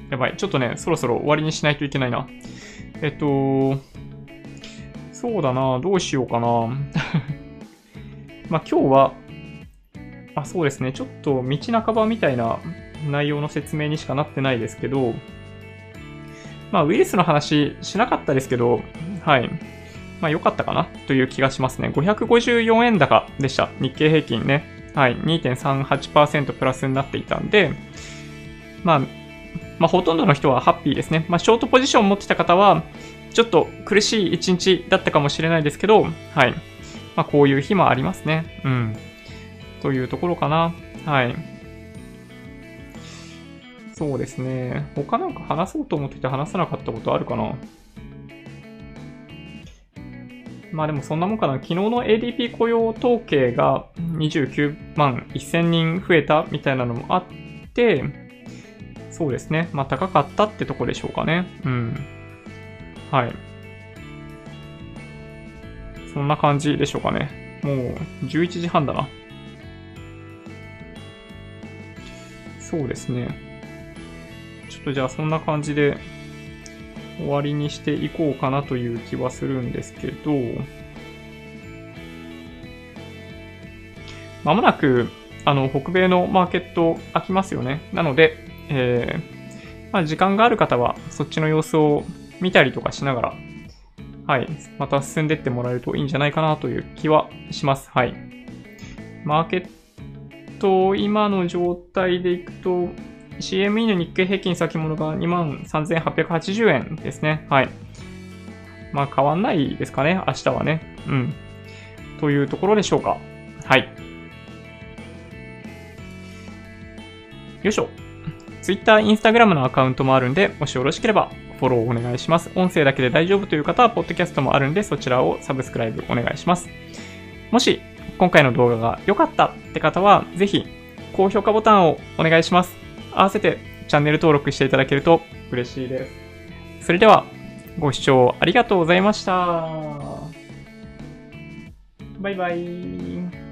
Speaker 1: やばい。ちょっとね、そろそろ終わりにしないといけないな。えっと、そうだな。どうしようかな。まあ今日は、あ、そうですね。ちょっと道半ばみたいな内容の説明にしかなってないですけど、まあウイルスの話しなかったですけど、はい。まあ良かったかな？という気がしますね。554円高でした。日経平均ね。はい。2.38%プラスになっていたんで、まあ、まあほとんどの人はハッピーですね。まあショートポジション持ってた方は、ちょっと苦しい一日だったかもしれないですけど、はい。まあこういう日もありますね。うん。というところかな。はい。そうですね。他なんか話そうと思ってて話さなかったことあるかなまあでもそんなもんかな。昨日の ADP 雇用統計が29万1000人増えたみたいなのもあって、そうですね。まあ高かったってとこでしょうかね。うん。はい。そんな感じでしょうかね。もう11時半だな。そうですね。ちょっとじゃあそんな感じで終わりにしていこうかなという気はするんですけど、まもなく、あの、北米のマーケット開きますよね。なので、えー、まあ、時間がある方は、そっちの様子を見たりとかしながら、はい、また進んでってもらえるといいんじゃないかなという気はします。はい。マーケット、今の状態でいくと、CME の日経平均先物が23,880円ですね。はい。まあ変わんないですかね、明日はね。うん。というところでしょうか。はい。よいしょ。Twitter、Instagram のアカウントもあるんで、もしよろしければフォローお願いします。音声だけで大丈夫という方は、ポッドキャストもあるんで、そちらをサブスクライブお願いします。もし、今回の動画が良かったって方は、ぜひ、高評価ボタンをお願いします。合わせてチャンネル登録していただけると嬉しいです。それでは、ご視聴ありがとうございました。バイバイ。